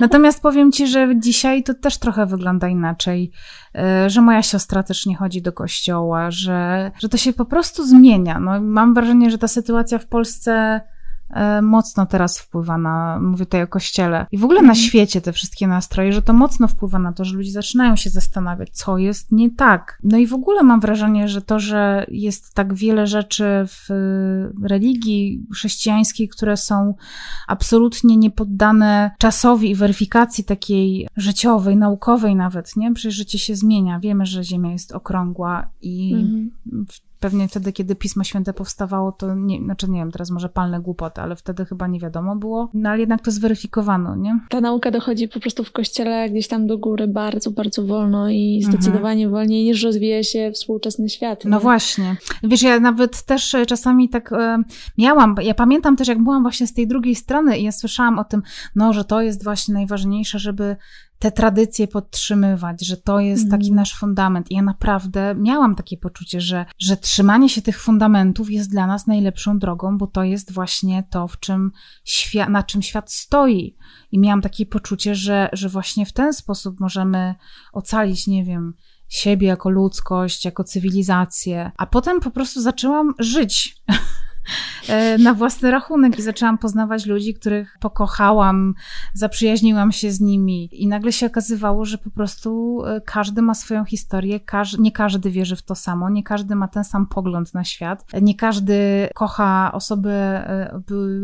Speaker 2: Natomiast powiem ci, że dzisiaj to też trochę wygląda inaczej e, że moja siostra też nie chodzi do kościoła, że, że to się po prostu zmienia. No, mam wrażenie, że ta sytuacja w Polsce mocno teraz wpływa na, mówię tutaj o kościele i w ogóle na mhm. świecie te wszystkie nastroje, że to mocno wpływa na to, że ludzie zaczynają się zastanawiać, co jest nie tak. No i w ogóle mam wrażenie, że to, że jest tak wiele rzeczy w religii chrześcijańskiej, które są absolutnie niepoddane czasowi i weryfikacji takiej życiowej, naukowej nawet, nie? Przecież życie się zmienia. Wiemy, że Ziemia jest okrągła i mhm pewnie wtedy, kiedy Pismo Święte powstawało, to nie, znaczy nie wiem, teraz może palne głupoty, ale wtedy chyba nie wiadomo było, no ale jednak to zweryfikowano, nie?
Speaker 1: Ta nauka dochodzi po prostu w kościele gdzieś tam do góry bardzo, bardzo wolno i mhm. zdecydowanie mhm. wolniej niż rozwija się współczesny świat.
Speaker 2: Nie? No właśnie. Wiesz, ja nawet też e, czasami tak e, miałam, ja pamiętam też, jak byłam właśnie z tej drugiej strony i ja słyszałam o tym, no, że to jest właśnie najważniejsze, żeby te tradycje podtrzymywać, że to jest taki mm. nasz fundament. I ja naprawdę miałam takie poczucie, że, że trzymanie się tych fundamentów jest dla nas najlepszą drogą, bo to jest właśnie to, w czym świat, na czym świat stoi. I miałam takie poczucie, że, że właśnie w ten sposób możemy ocalić, nie wiem, siebie jako ludzkość, jako cywilizację. A potem po prostu zaczęłam żyć. E, na własny rachunek i zaczęłam poznawać ludzi, których pokochałam, zaprzyjaźniłam się z nimi i nagle się okazywało, że po prostu e, każdy ma swoją historię, nie każdy wierzy w to samo, nie każdy ma ten sam pogląd na świat, nie każdy kocha osoby e,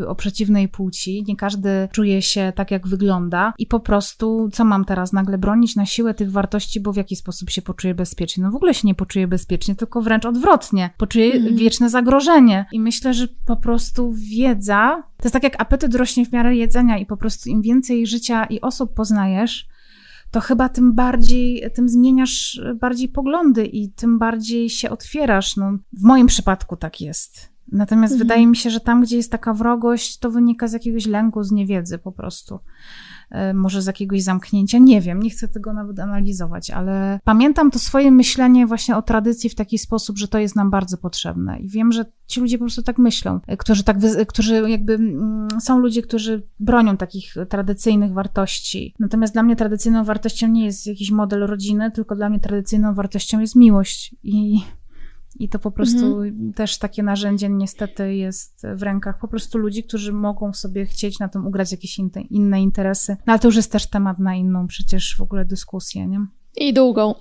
Speaker 2: o przeciwnej płci, nie każdy czuje się tak, jak wygląda i po prostu, co mam teraz, nagle bronić na siłę tych wartości, bo w jaki sposób się poczuję bezpiecznie? No w ogóle się nie poczuję bezpiecznie, tylko wręcz odwrotnie. Poczuję mm. wieczne zagrożenie i myślę, że po prostu wiedza, to jest tak jak apetyt rośnie w miarę jedzenia i po prostu im więcej życia i osób poznajesz, to chyba tym bardziej, tym zmieniasz bardziej poglądy i tym bardziej się otwierasz. No, w moim przypadku tak jest. Natomiast mhm. wydaje mi się, że tam, gdzie jest taka wrogość, to wynika z jakiegoś lęku, z niewiedzy po prostu. E, może z jakiegoś zamknięcia, nie wiem, nie chcę tego nawet analizować, ale pamiętam to swoje myślenie właśnie o tradycji w taki sposób, że to jest nam bardzo potrzebne. I wiem, że ci ludzie po prostu tak myślą, e, którzy tak, którzy jakby mm, są ludzie, którzy bronią takich tradycyjnych wartości. Natomiast dla mnie tradycyjną wartością nie jest jakiś model rodziny, tylko dla mnie tradycyjną wartością jest miłość. I i to po prostu mhm. też takie narzędzie niestety jest w rękach po prostu ludzi, którzy mogą sobie chcieć na tym ugrać jakieś inne interesy. No ale to już jest też temat na inną przecież w ogóle dyskusję, nie?
Speaker 1: I długą.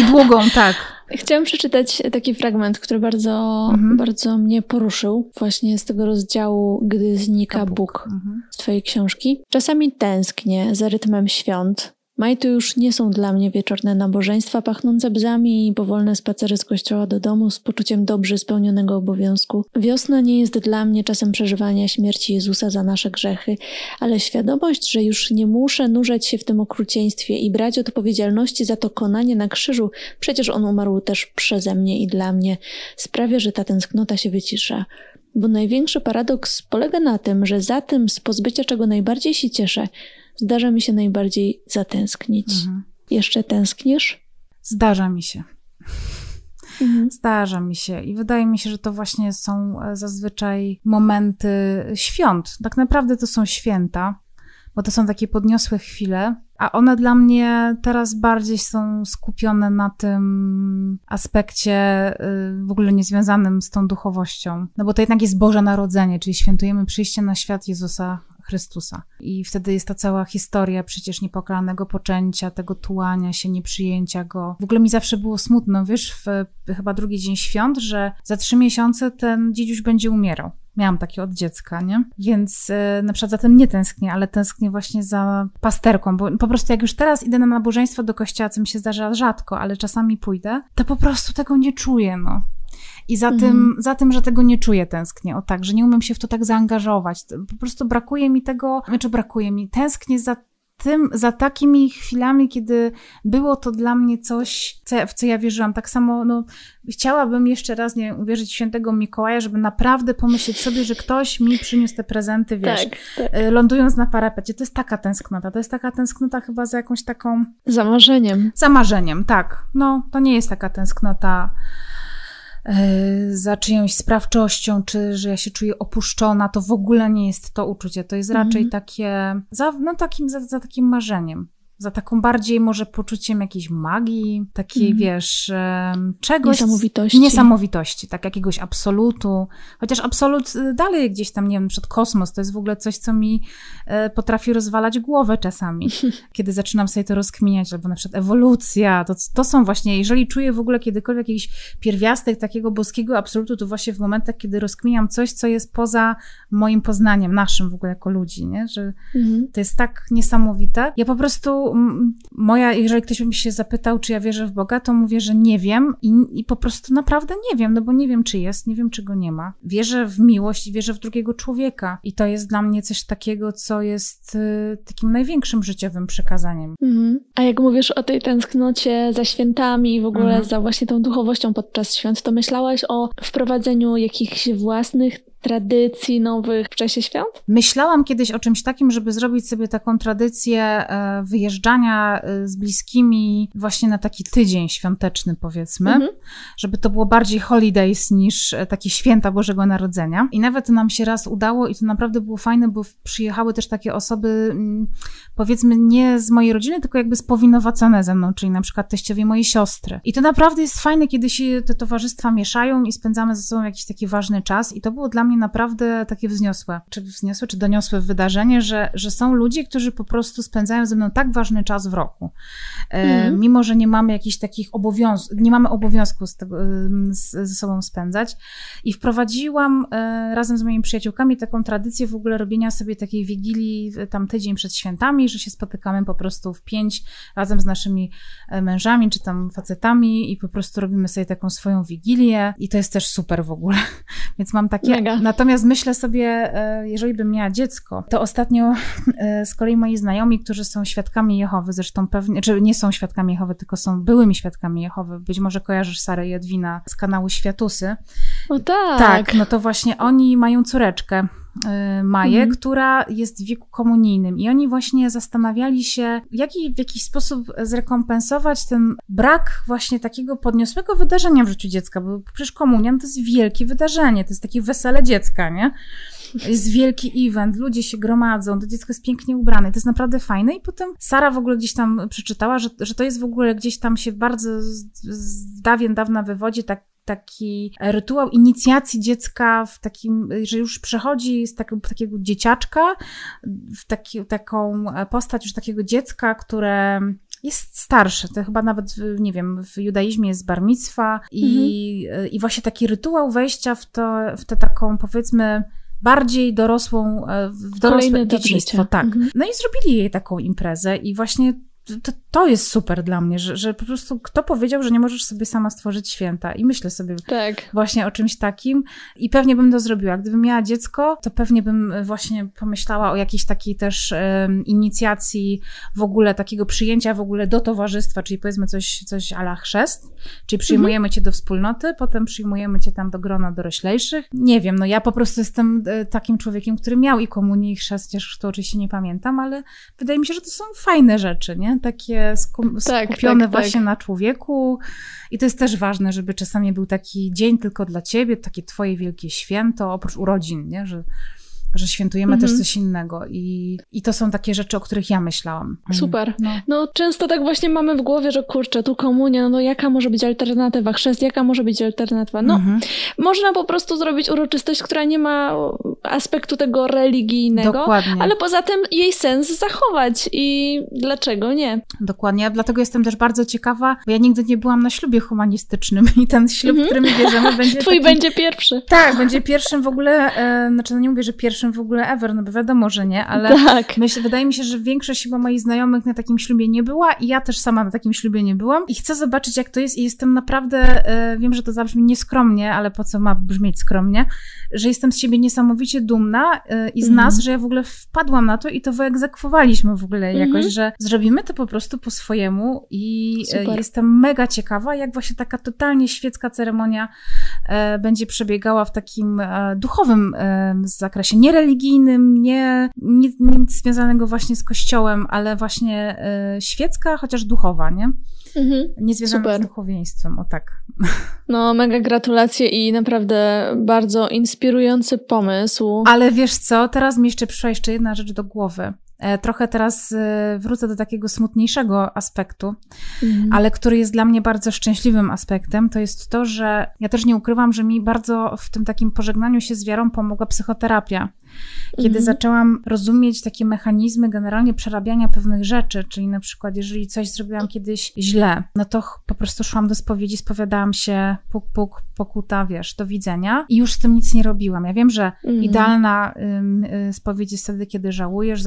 Speaker 2: I długą, tak.
Speaker 1: Chciałam przeczytać taki fragment, który bardzo, mhm. bardzo mnie poruszył, właśnie z tego rozdziału, gdy znika Bóg, Bóg mhm. z Twojej książki. Czasami tęsknię za rytmem świąt, Maj to już nie są dla mnie wieczorne nabożeństwa pachnące bzami i powolne spacery z kościoła do domu z poczuciem dobrze spełnionego obowiązku. Wiosna nie jest dla mnie czasem przeżywania śmierci Jezusa za nasze grzechy, ale świadomość, że już nie muszę nurzać się w tym okrucieństwie i brać odpowiedzialności za to konanie na krzyżu, przecież on umarł też przeze mnie i dla mnie, sprawia, że ta tęsknota się wycisza. Bo największy paradoks polega na tym, że za tym, z pozbycia czego najbardziej się cieszę, zdarza mi się najbardziej zatęsknić. Mhm. Jeszcze tęsknisz?
Speaker 2: Zdarza mi się. Mhm. Zdarza mi się i wydaje mi się, że to właśnie są e, zazwyczaj momenty świąt. Tak naprawdę to są święta, bo to są takie podniosłe chwile, a one dla mnie teraz bardziej są skupione na tym aspekcie y, w ogóle niezwiązanym z tą duchowością. No bo to jednak jest Boże Narodzenie, czyli świętujemy przyjście na świat Jezusa Chrystusa. I wtedy jest ta cała historia przecież niepokalanego poczęcia, tego tułania się, nieprzyjęcia go. W ogóle mi zawsze było smutno, wiesz, w chyba drugi dzień świąt, że za trzy miesiące ten dzidziuś będzie umierał. Miałam takie od dziecka, nie? Więc yy, na przykład za tym nie tęsknię, ale tęsknię właśnie za pasterką, bo po prostu jak już teraz idę na nabożeństwo do kościoła, co mi się zdarza rzadko, ale czasami pójdę, to po prostu tego nie czuję, no. I za, mhm. tym, za tym, że tego nie czuję, tęsknię. O tak, że nie umiem się w to tak zaangażować. Po prostu brakuje mi tego, znaczy brakuje mi, tęsknię za tym, za takimi chwilami, kiedy było to dla mnie coś, w co ja wierzyłam. Tak samo, no, chciałabym jeszcze raz nie uwierzyć w świętego Mikołaja, żeby naprawdę pomyśleć sobie, że ktoś mi przyniósł te prezenty, wiesz, tak, tak. Y, lądując na parapecie. To jest taka tęsknota. To jest taka tęsknota chyba za jakąś taką...
Speaker 1: Zamarzeniem.
Speaker 2: Zamarzeniem, tak. No, to nie jest taka tęsknota za czyjąś sprawczością, czy że ja się czuję opuszczona, to w ogóle nie jest to uczucie. To jest raczej -hmm. takie, za, no takim, za, za takim marzeniem za taką bardziej może poczuciem jakiejś magii, takiej, mm. wiesz, czegoś...
Speaker 1: Niesamowitości.
Speaker 2: Niesamowitości, tak, jakiegoś absolutu. Chociaż absolut y, dalej gdzieś tam, nie wiem, przed kosmos, to jest w ogóle coś, co mi e, potrafi rozwalać głowę czasami, kiedy zaczynam sobie to rozkminiać, albo na przykład ewolucja, to, to są właśnie, jeżeli czuję w ogóle kiedykolwiek jakiś pierwiastek takiego boskiego absolutu, to właśnie w momentach, kiedy rozkminiam coś, co jest poza moim poznaniem, naszym w ogóle jako ludzi, nie? Że mm. to jest tak niesamowite. Ja po prostu moja, jeżeli ktoś by się zapytał, czy ja wierzę w Boga, to mówię, że nie wiem i, i po prostu naprawdę nie wiem, no bo nie wiem, czy jest, nie wiem, czy go nie ma. Wierzę w miłość i wierzę w drugiego człowieka i to jest dla mnie coś takiego, co jest y, takim największym życiowym przekazaniem. Mhm.
Speaker 1: A jak mówisz o tej tęsknocie za świętami i w ogóle mhm. za właśnie tą duchowością podczas świąt, to myślałaś o wprowadzeniu jakichś własnych tradycji nowych w czasie świąt?
Speaker 2: Myślałam kiedyś o czymś takim, żeby zrobić sobie taką tradycję e, wyjeżdżania e, z bliskimi właśnie na taki tydzień świąteczny, powiedzmy, mhm. żeby to było bardziej holidays niż e, takie święta Bożego Narodzenia. I nawet nam się raz udało i to naprawdę było fajne, bo przyjechały też takie osoby, mm, powiedzmy, nie z mojej rodziny, tylko jakby spowinowacone ze mną, czyli na przykład teściowie mojej siostry. I to naprawdę jest fajne, kiedy się te towarzystwa mieszają i spędzamy ze sobą jakiś taki ważny czas i to było dla mnie mnie naprawdę takie wzniosłe, czy wzniosłe, czy doniosłe wydarzenie, że, że są ludzie, którzy po prostu spędzają ze mną tak ważny czas w roku. Mm. Mimo, że nie mamy jakichś takich obowiązków, nie mamy obowiązku z tego, z, ze sobą spędzać. I wprowadziłam e, razem z moimi przyjaciółkami taką tradycję w ogóle robienia sobie takiej wigilii tam tydzień przed świętami, że się spotykamy po prostu w pięć razem z naszymi e, mężami, czy tam facetami i po prostu robimy sobie taką swoją wigilię i to jest też super w ogóle. Więc mam takie Mega. Natomiast myślę sobie, e, jeżeli bym miała dziecko, to ostatnio e, z kolei moi znajomi, którzy są świadkami Jehowy, zresztą pewnie, czy nie są świadkami Jehowy, tylko są byłymi świadkami Jehowy, być może kojarzysz Sarę Jadwina z kanału Światusy.
Speaker 1: O tak.
Speaker 2: Tak, no to właśnie oni mają córeczkę, Maję, mhm. która jest w wieku komunijnym. I oni właśnie zastanawiali się, jak w jakiś sposób zrekompensować ten brak właśnie takiego podniosłego wydarzenia w życiu dziecka, bo przecież komunia to jest wielkie wydarzenie, to jest takie wesele dziecka, nie? Jest wielki event, ludzie się gromadzą, to dziecko jest pięknie ubrane, to jest naprawdę fajne. I potem Sara w ogóle gdzieś tam przeczytała, że, że to jest w ogóle gdzieś tam się bardzo z, z dawien dawna wywodzi tak taki rytuał inicjacji dziecka w takim, że już przechodzi z takiego, takiego dzieciaczka w taki, taką postać już takiego dziecka, które jest starsze. To chyba nawet, nie wiem, w judaizmie jest barmictwa i, mhm. i właśnie taki rytuał wejścia w, to, w tę taką, powiedzmy, bardziej dorosłą, w dorosłe dzieciństwo. Tak. Mhm. No i zrobili jej taką imprezę i właśnie to, to jest super dla mnie, że, że po prostu kto powiedział, że nie możesz sobie sama stworzyć święta i myślę sobie
Speaker 1: tak.
Speaker 2: właśnie o czymś takim i pewnie bym to zrobiła. Gdybym miała dziecko, to pewnie bym właśnie pomyślała o jakiejś takiej też um, inicjacji w ogóle, takiego przyjęcia w ogóle do towarzystwa, czyli powiedzmy coś, coś ala chrzest, czyli przyjmujemy mhm. cię do wspólnoty, potem przyjmujemy cię tam do grona doroślejszych. Nie wiem, no ja po prostu jestem e, takim człowiekiem, który miał i komunię i chrzest, chociaż to oczywiście nie pamiętam, ale wydaje mi się, że to są fajne rzeczy, nie? Takie tak, skupione tak, właśnie tak. na człowieku. I to jest też ważne, żeby czasami był taki dzień tylko dla ciebie, takie twoje wielkie święto, oprócz urodzin, nie? Że, że świętujemy mhm. też coś innego. I, I to są takie rzeczy, o których ja myślałam.
Speaker 1: Mm. Super. No. no. często tak właśnie mamy w głowie, że kurczę, tu komunia, no jaka może być alternatywa? Chrzest, jaka może być alternatywa? No, mhm. można po prostu zrobić uroczystość, która nie ma aspektu tego religijnego, Dokładnie. ale poza tym jej sens zachować i dlaczego nie?
Speaker 2: Dokładnie, dlatego jestem też bardzo ciekawa, bo ja nigdy nie byłam na ślubie humanistycznym i ten ślub, mhm. który my bierzemy, będzie
Speaker 1: Twój taki... będzie pierwszy.
Speaker 2: Tak, będzie pierwszym w ogóle, e, znaczy no nie mówię, że pierwszym w ogóle ever, no bo wiadomo, że nie, ale tak. myślę, wydaje mi się, że większość chyba moich znajomych na takim ślubie nie była i ja też sama na takim ślubie nie byłam i chcę zobaczyć, jak to jest i jestem naprawdę, e, wiem, że to zabrzmi nieskromnie, ale po co ma brzmieć skromnie, że jestem z siebie niesamowicie dumna y, i z mm. nas, że ja w ogóle wpadłam na to i to wyegzekwowaliśmy w ogóle jakoś, mm -hmm. że zrobimy to po prostu po swojemu i Super. jestem mega ciekawa, jak właśnie taka totalnie świecka ceremonia e, będzie przebiegała w takim e, duchowym e, zakresie, nie religijnym, nie, nic, nic związanego właśnie z kościołem, ale właśnie świecka, chociaż duchowa, nie? Mhm. Nie związane z duchowieństwem, o tak.
Speaker 1: No, mega gratulacje i naprawdę bardzo inspirujący pomysł.
Speaker 2: Ale wiesz co, teraz mi jeszcze przyszła jeszcze jedna rzecz do głowy. E, trochę teraz e, wrócę do takiego smutniejszego aspektu, mhm. ale który jest dla mnie bardzo szczęśliwym aspektem. To jest to, że ja też nie ukrywam, że mi bardzo w tym takim pożegnaniu się z wiarą pomogła psychoterapia. Kiedy mhm. zaczęłam rozumieć takie mechanizmy generalnie przerabiania pewnych rzeczy, czyli na przykład, jeżeli coś zrobiłam kiedyś źle, no to po prostu szłam do spowiedzi, spowiadałam się, puk, puk, pokuta, wiesz, do widzenia i już z tym nic nie robiłam. Ja wiem, że mhm. idealna y, spowiedź jest wtedy, kiedy żałujesz,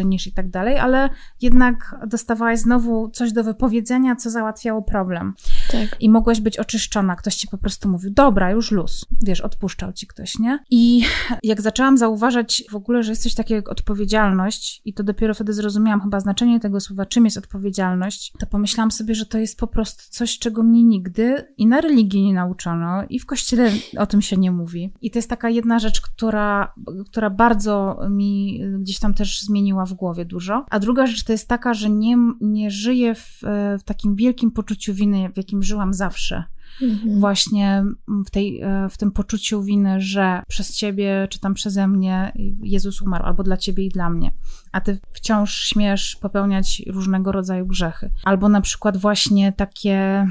Speaker 2: zadośćuczynisz i tak dalej, ale jednak dostawałaś znowu coś do wypowiedzenia, co załatwiało problem. Tak. I mogłaś być oczyszczona. Ktoś ci po prostu mówił, dobra, już luz. Wiesz, odpuszczał ci ktoś, nie? I jak zaczęłam zauważać w ogóle, że jest coś takiego jak odpowiedzialność i to dopiero wtedy zrozumiałam chyba znaczenie tego słowa, czym jest odpowiedzialność, to pomyślałam sobie, że to jest po prostu coś, czego mnie nigdy i na religii nie nauczono i w kościele o tym się nie mówi. I to jest taka jedna rzecz, która, która bardzo mi gdzieś tam też zmieniła w głowie dużo. A druga rzecz to jest taka, że nie, nie żyję w, w takim wielkim poczuciu winy, w jakim żyłam zawsze. Mhm. Właśnie w, tej, e, w tym poczuciu winy, że przez ciebie czy tam przeze mnie Jezus umarł, albo dla ciebie i dla mnie, a ty wciąż śmiesz popełniać różnego rodzaju grzechy. Albo na przykład właśnie takie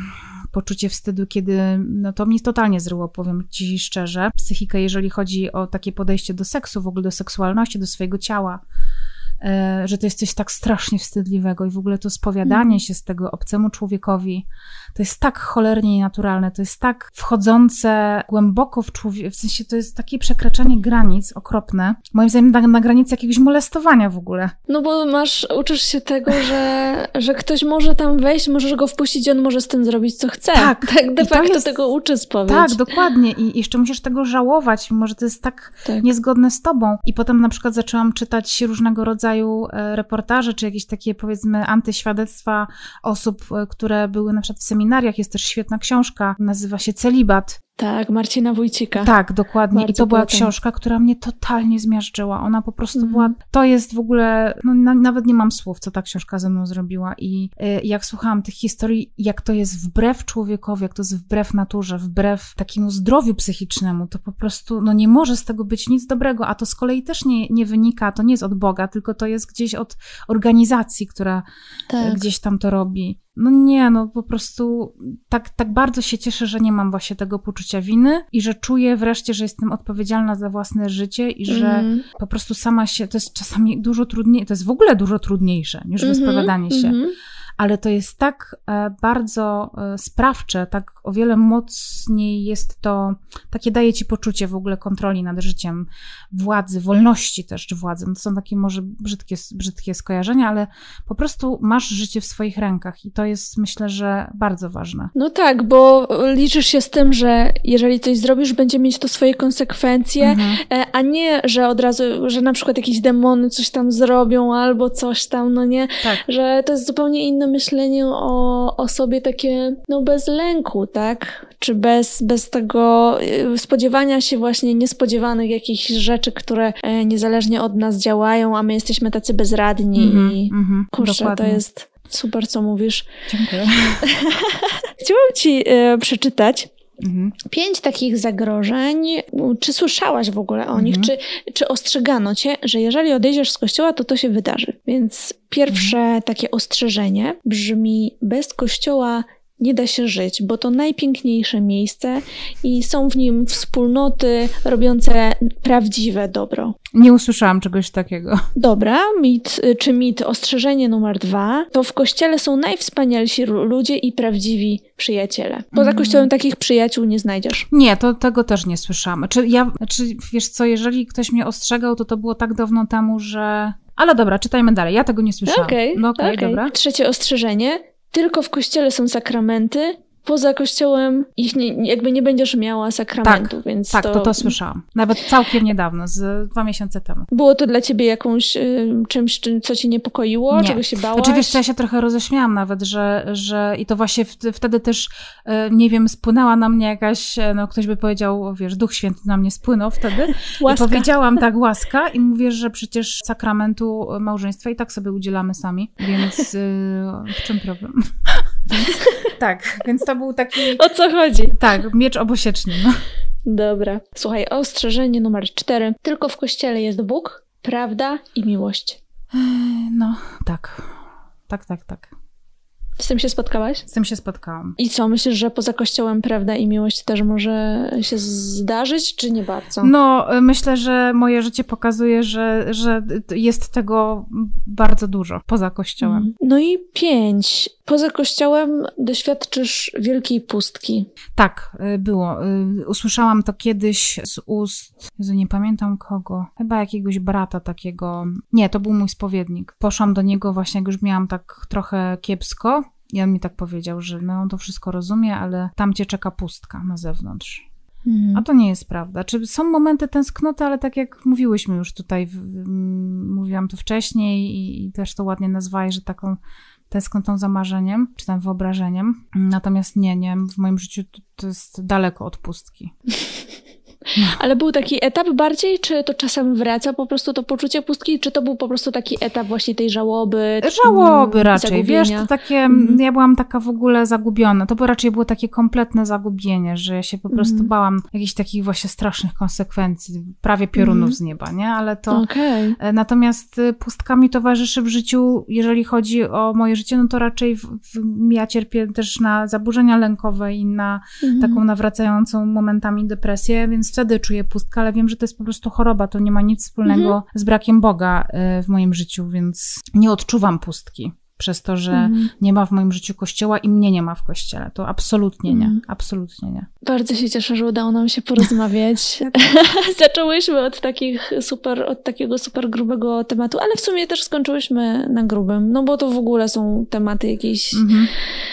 Speaker 2: poczucie wstydu, kiedy, no to mnie totalnie zryło, powiem ci szczerze, psychikę, jeżeli chodzi o takie podejście do seksu, w ogóle do seksualności, do swojego ciała, E, że to jest coś tak strasznie wstydliwego i w ogóle to spowiadanie mm. się z tego obcemu człowiekowi, to jest tak cholernie nienaturalne, to jest tak wchodzące głęboko w człowiek, w sensie to jest takie przekraczanie granic okropne, moim zdaniem na, na granicy jakiegoś molestowania w ogóle.
Speaker 1: No bo masz, uczysz się tego, że, że ktoś może tam wejść, możesz go wpuścić i on może z tym zrobić co chce. Tak, tak de facto jest, tego uczy spowiedź.
Speaker 2: Tak, dokładnie i jeszcze musisz tego żałować, mimo że to jest tak, tak niezgodne z tobą. I potem na przykład zaczęłam czytać różnego rodzaju rodzaju e, reportaże, czy jakieś takie powiedzmy antyświadectwa osób, e, które były na przykład w seminariach. Jest też świetna książka, nazywa się Celibat.
Speaker 1: Tak, Marcina Wójcika.
Speaker 2: Tak, dokładnie. Bardzo I to była książka, która mnie totalnie zmiażdżyła. Ona po prostu mm. była, to jest w ogóle, no na, nawet nie mam słów, co ta książka ze mną zrobiła. I y, jak słuchałam tych historii, jak to jest wbrew człowiekowi, jak to jest wbrew naturze, wbrew takiemu zdrowiu psychicznemu, to po prostu, no nie może z tego być nic dobrego, a to z kolei też nie, nie wynika, to nie jest od Boga, tylko to jest gdzieś od organizacji, która tak. gdzieś tam to robi. No nie, no po prostu tak, tak bardzo się cieszę, że nie mam właśnie tego poczucia winy i że czuję wreszcie, że jestem odpowiedzialna za własne życie i że mm. po prostu sama się, to jest czasami dużo trudniejsze, to jest w ogóle dużo trudniejsze niż mm -hmm, wyspowiadanie się. Mm -hmm ale to jest tak e, bardzo e, sprawcze, tak o wiele mocniej jest to, takie daje ci poczucie w ogóle kontroli nad życiem, władzy, wolności też władzy. No to są takie może brzydkie, brzydkie skojarzenia, ale po prostu masz życie w swoich rękach i to jest myślę, że bardzo ważne.
Speaker 1: No tak, bo liczysz się z tym, że jeżeli coś zrobisz, będzie mieć to swoje konsekwencje, mhm. E, a nie, że od razu, że na przykład jakieś demony coś tam zrobią albo coś tam, no nie, tak. że to jest zupełnie inne myślenie o, o sobie takie, no bez lęku, tak? Czy bez, bez tego y, spodziewania się właśnie niespodziewanych jakichś rzeczy, które e, niezależnie od nas działają, a my jesteśmy tacy bezradni mm -hmm, i mm -hmm, kurczę, dokładnie. to jest super, co mówisz.
Speaker 2: Dziękuję.
Speaker 1: Chciałam ci e, przeczytać Mhm. Pięć takich zagrożeń. Czy słyszałaś w ogóle o nich? Mhm. Czy, czy ostrzegano cię, że jeżeli odejdziesz z kościoła, to to się wydarzy? Więc pierwsze mhm. takie ostrzeżenie brzmi: bez kościoła nie da się żyć, bo to najpiękniejsze miejsce i są w nim wspólnoty robiące prawdziwe dobro.
Speaker 2: Nie usłyszałam czegoś takiego.
Speaker 1: Dobra, mit, czy mit, ostrzeżenie numer dwa, to w kościele są najwspanialsi ludzie i prawdziwi przyjaciele. Poza mm. kościołem takich przyjaciół nie znajdziesz.
Speaker 2: Nie, to tego też nie słyszałam. Czy ja, czy wiesz co, jeżeli ktoś mnie ostrzegał, to to było tak dawno temu, że ale dobra, czytajmy dalej. Ja tego nie słyszałam.
Speaker 1: Okej, okay, no okay, okay. dobra. Trzecie ostrzeżenie tylko w kościele są sakramenty, poza kościołem ich nie, jakby nie będziesz miała sakramentu,
Speaker 2: tak,
Speaker 1: więc
Speaker 2: tak,
Speaker 1: to...
Speaker 2: to to słyszałam. Nawet całkiem niedawno, z dwa miesiące temu.
Speaker 1: Było to dla ciebie jakąś y, czymś, co ci niepokoiło, nie. czego się bałaś?
Speaker 2: Oczywiście ja się trochę roześmiałam nawet, że, że i to właśnie wtedy też, y, nie wiem, spłynęła na mnie jakaś, y, no ktoś by powiedział, wiesz, Duch Święty na mnie spłynął wtedy. łaska. I powiedziałam tak, łaska i mówię, że przecież sakramentu małżeństwa i tak sobie udzielamy sami, więc w czym problem? więc, tak, więc to był taki...
Speaker 1: O co chodzi?
Speaker 2: Tak, miecz obosieczny. No.
Speaker 1: Dobra. Słuchaj, ostrzeżenie numer cztery. Tylko w kościele jest Bóg, prawda i miłość.
Speaker 2: No, tak. Tak, tak, tak.
Speaker 1: Z tym się spotkałaś?
Speaker 2: Z tym się spotkałam.
Speaker 1: I co, myślisz, że poza kościołem prawda i miłość też może się zdarzyć, czy nie bardzo?
Speaker 2: No, myślę, że moje życie pokazuje, że, że jest tego bardzo dużo poza kościołem. Mm.
Speaker 1: No i pięć. Poza kościołem doświadczysz wielkiej pustki.
Speaker 2: Tak, y, było. Y, usłyszałam to kiedyś z ust, Jezu, nie pamiętam kogo, chyba jakiegoś brata takiego. Nie, to był mój spowiednik. Poszłam do niego właśnie, jak już miałam tak trochę kiepsko i on mi tak powiedział, że no on to wszystko rozumie, ale tam cię czeka pustka na zewnątrz. Mhm. A to nie jest prawda. Czy są momenty tęsknoty, ale tak jak mówiłyśmy już tutaj, w, w, mówiłam to wcześniej i, i, też to ładnie nazwałeś, że taką tęsknotą za marzeniem, czy tam wyobrażeniem. Natomiast nie, nie, w moim życiu to, to jest daleko od pustki.
Speaker 1: Ale był taki etap bardziej, czy to czasem wraca po prostu to poczucie pustki, czy to był po prostu taki etap właśnie tej żałoby?
Speaker 2: Żałoby raczej, zagubienia? wiesz, to takie, mm. ja byłam taka w ogóle zagubiona, to raczej było takie kompletne zagubienie, że ja się po prostu mm. bałam jakichś takich właśnie strasznych konsekwencji, prawie piorunów mm. z nieba, nie? Ale to, okay. E, natomiast y, pustka mi towarzyszy w życiu, jeżeli chodzi o moje życie, no to raczej w, w, ja cierpię też na zaburzenia lękowe i na mm. taką nawracającą momentami depresję, więc wtedy czuję pustkę, ale wiem, że to jest po prostu choroba, to nie ma nic wspólnego mhm. z brakiem Boga y, w moim życiu, więc nie odczuwam pustki przez to, że mm. nie ma w moim życiu kościoła i mnie nie ma w kościele. To absolutnie nie, mm. absolutnie nie.
Speaker 1: Bardzo się cieszę, że udało nam się porozmawiać. Zaczęłyśmy od takich super, od takiego super grubego tematu, ale w sumie też skończyłyśmy na grubym, no bo to w ogóle są tematy jakieś, -hmm.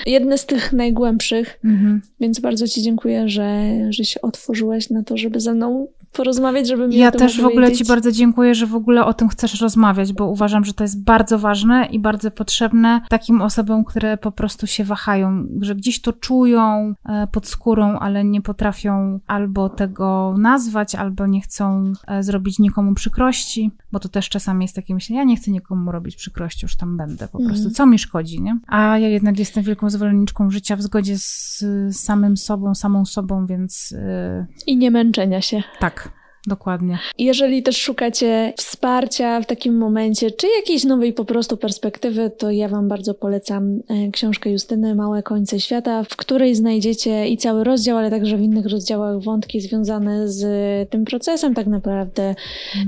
Speaker 1: jedne z tych najgłębszych, -hmm. więc bardzo Ci dziękuję, że, że się otworzyłeś na to, żeby ze mną porozmawiać, żeby mi
Speaker 2: Ja też w ogóle Ci bardzo dziękuję, że w ogóle o tym chcesz rozmawiać, bo uważam, że to jest bardzo ważne i bardzo potrzebne takim osobom, które po prostu się wahają, że gdzieś to czują e, pod skórą, ale nie potrafią albo tego nazwać, albo nie chcą e, zrobić nikomu przykrości, bo to też czasami jest takie myślenie, ja nie chcę nikomu robić przykrości, już tam będę po prostu, mm. co mi szkodzi, nie? A ja jednak jestem wielką zwolenniczką życia w zgodzie z samym sobą, samą sobą, więc...
Speaker 1: I nie męczenia się.
Speaker 2: Tak, dokładnie.
Speaker 1: Jeżeli też szukacie wsparcia w takim momencie, czy jakiejś nowej po prostu perspektywy, to ja Wam bardzo polecam e, książkę Justyny Małe Końce Świata, w której znajdziecie i cały rozdział, ale także w innych rozdziałach wątki związane z tym procesem tak naprawdę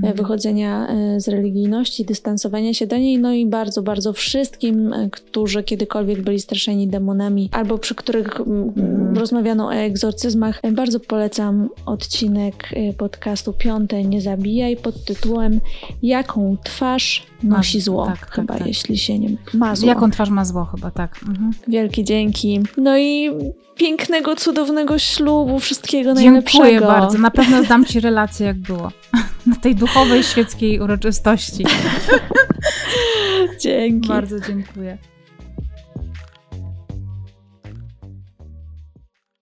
Speaker 1: mm. wychodzenia z religijności, dystansowania się do niej, no i bardzo, bardzo wszystkim, którzy kiedykolwiek byli straszeni demonami albo przy których mm. rozmawiano o egzorcyzmach, bardzo polecam odcinek podcastu Piąte Nie Zabijaj pod tytułem Jaką twarz nosi zło, tak, tak, chyba, tak, jeśli się nie ma zło.
Speaker 2: Jaką twarz ma zło, chyba, tak. Mhm.
Speaker 1: Wielkie dzięki. No i pięknego, cudownego ślubu, wszystkiego najlepszego.
Speaker 2: Dziękuję bardzo. Na pewno zdam Ci relację, jak było. Na tej duchowej, świeckiej uroczystości.
Speaker 1: Dzięki.
Speaker 2: Bardzo dziękuję.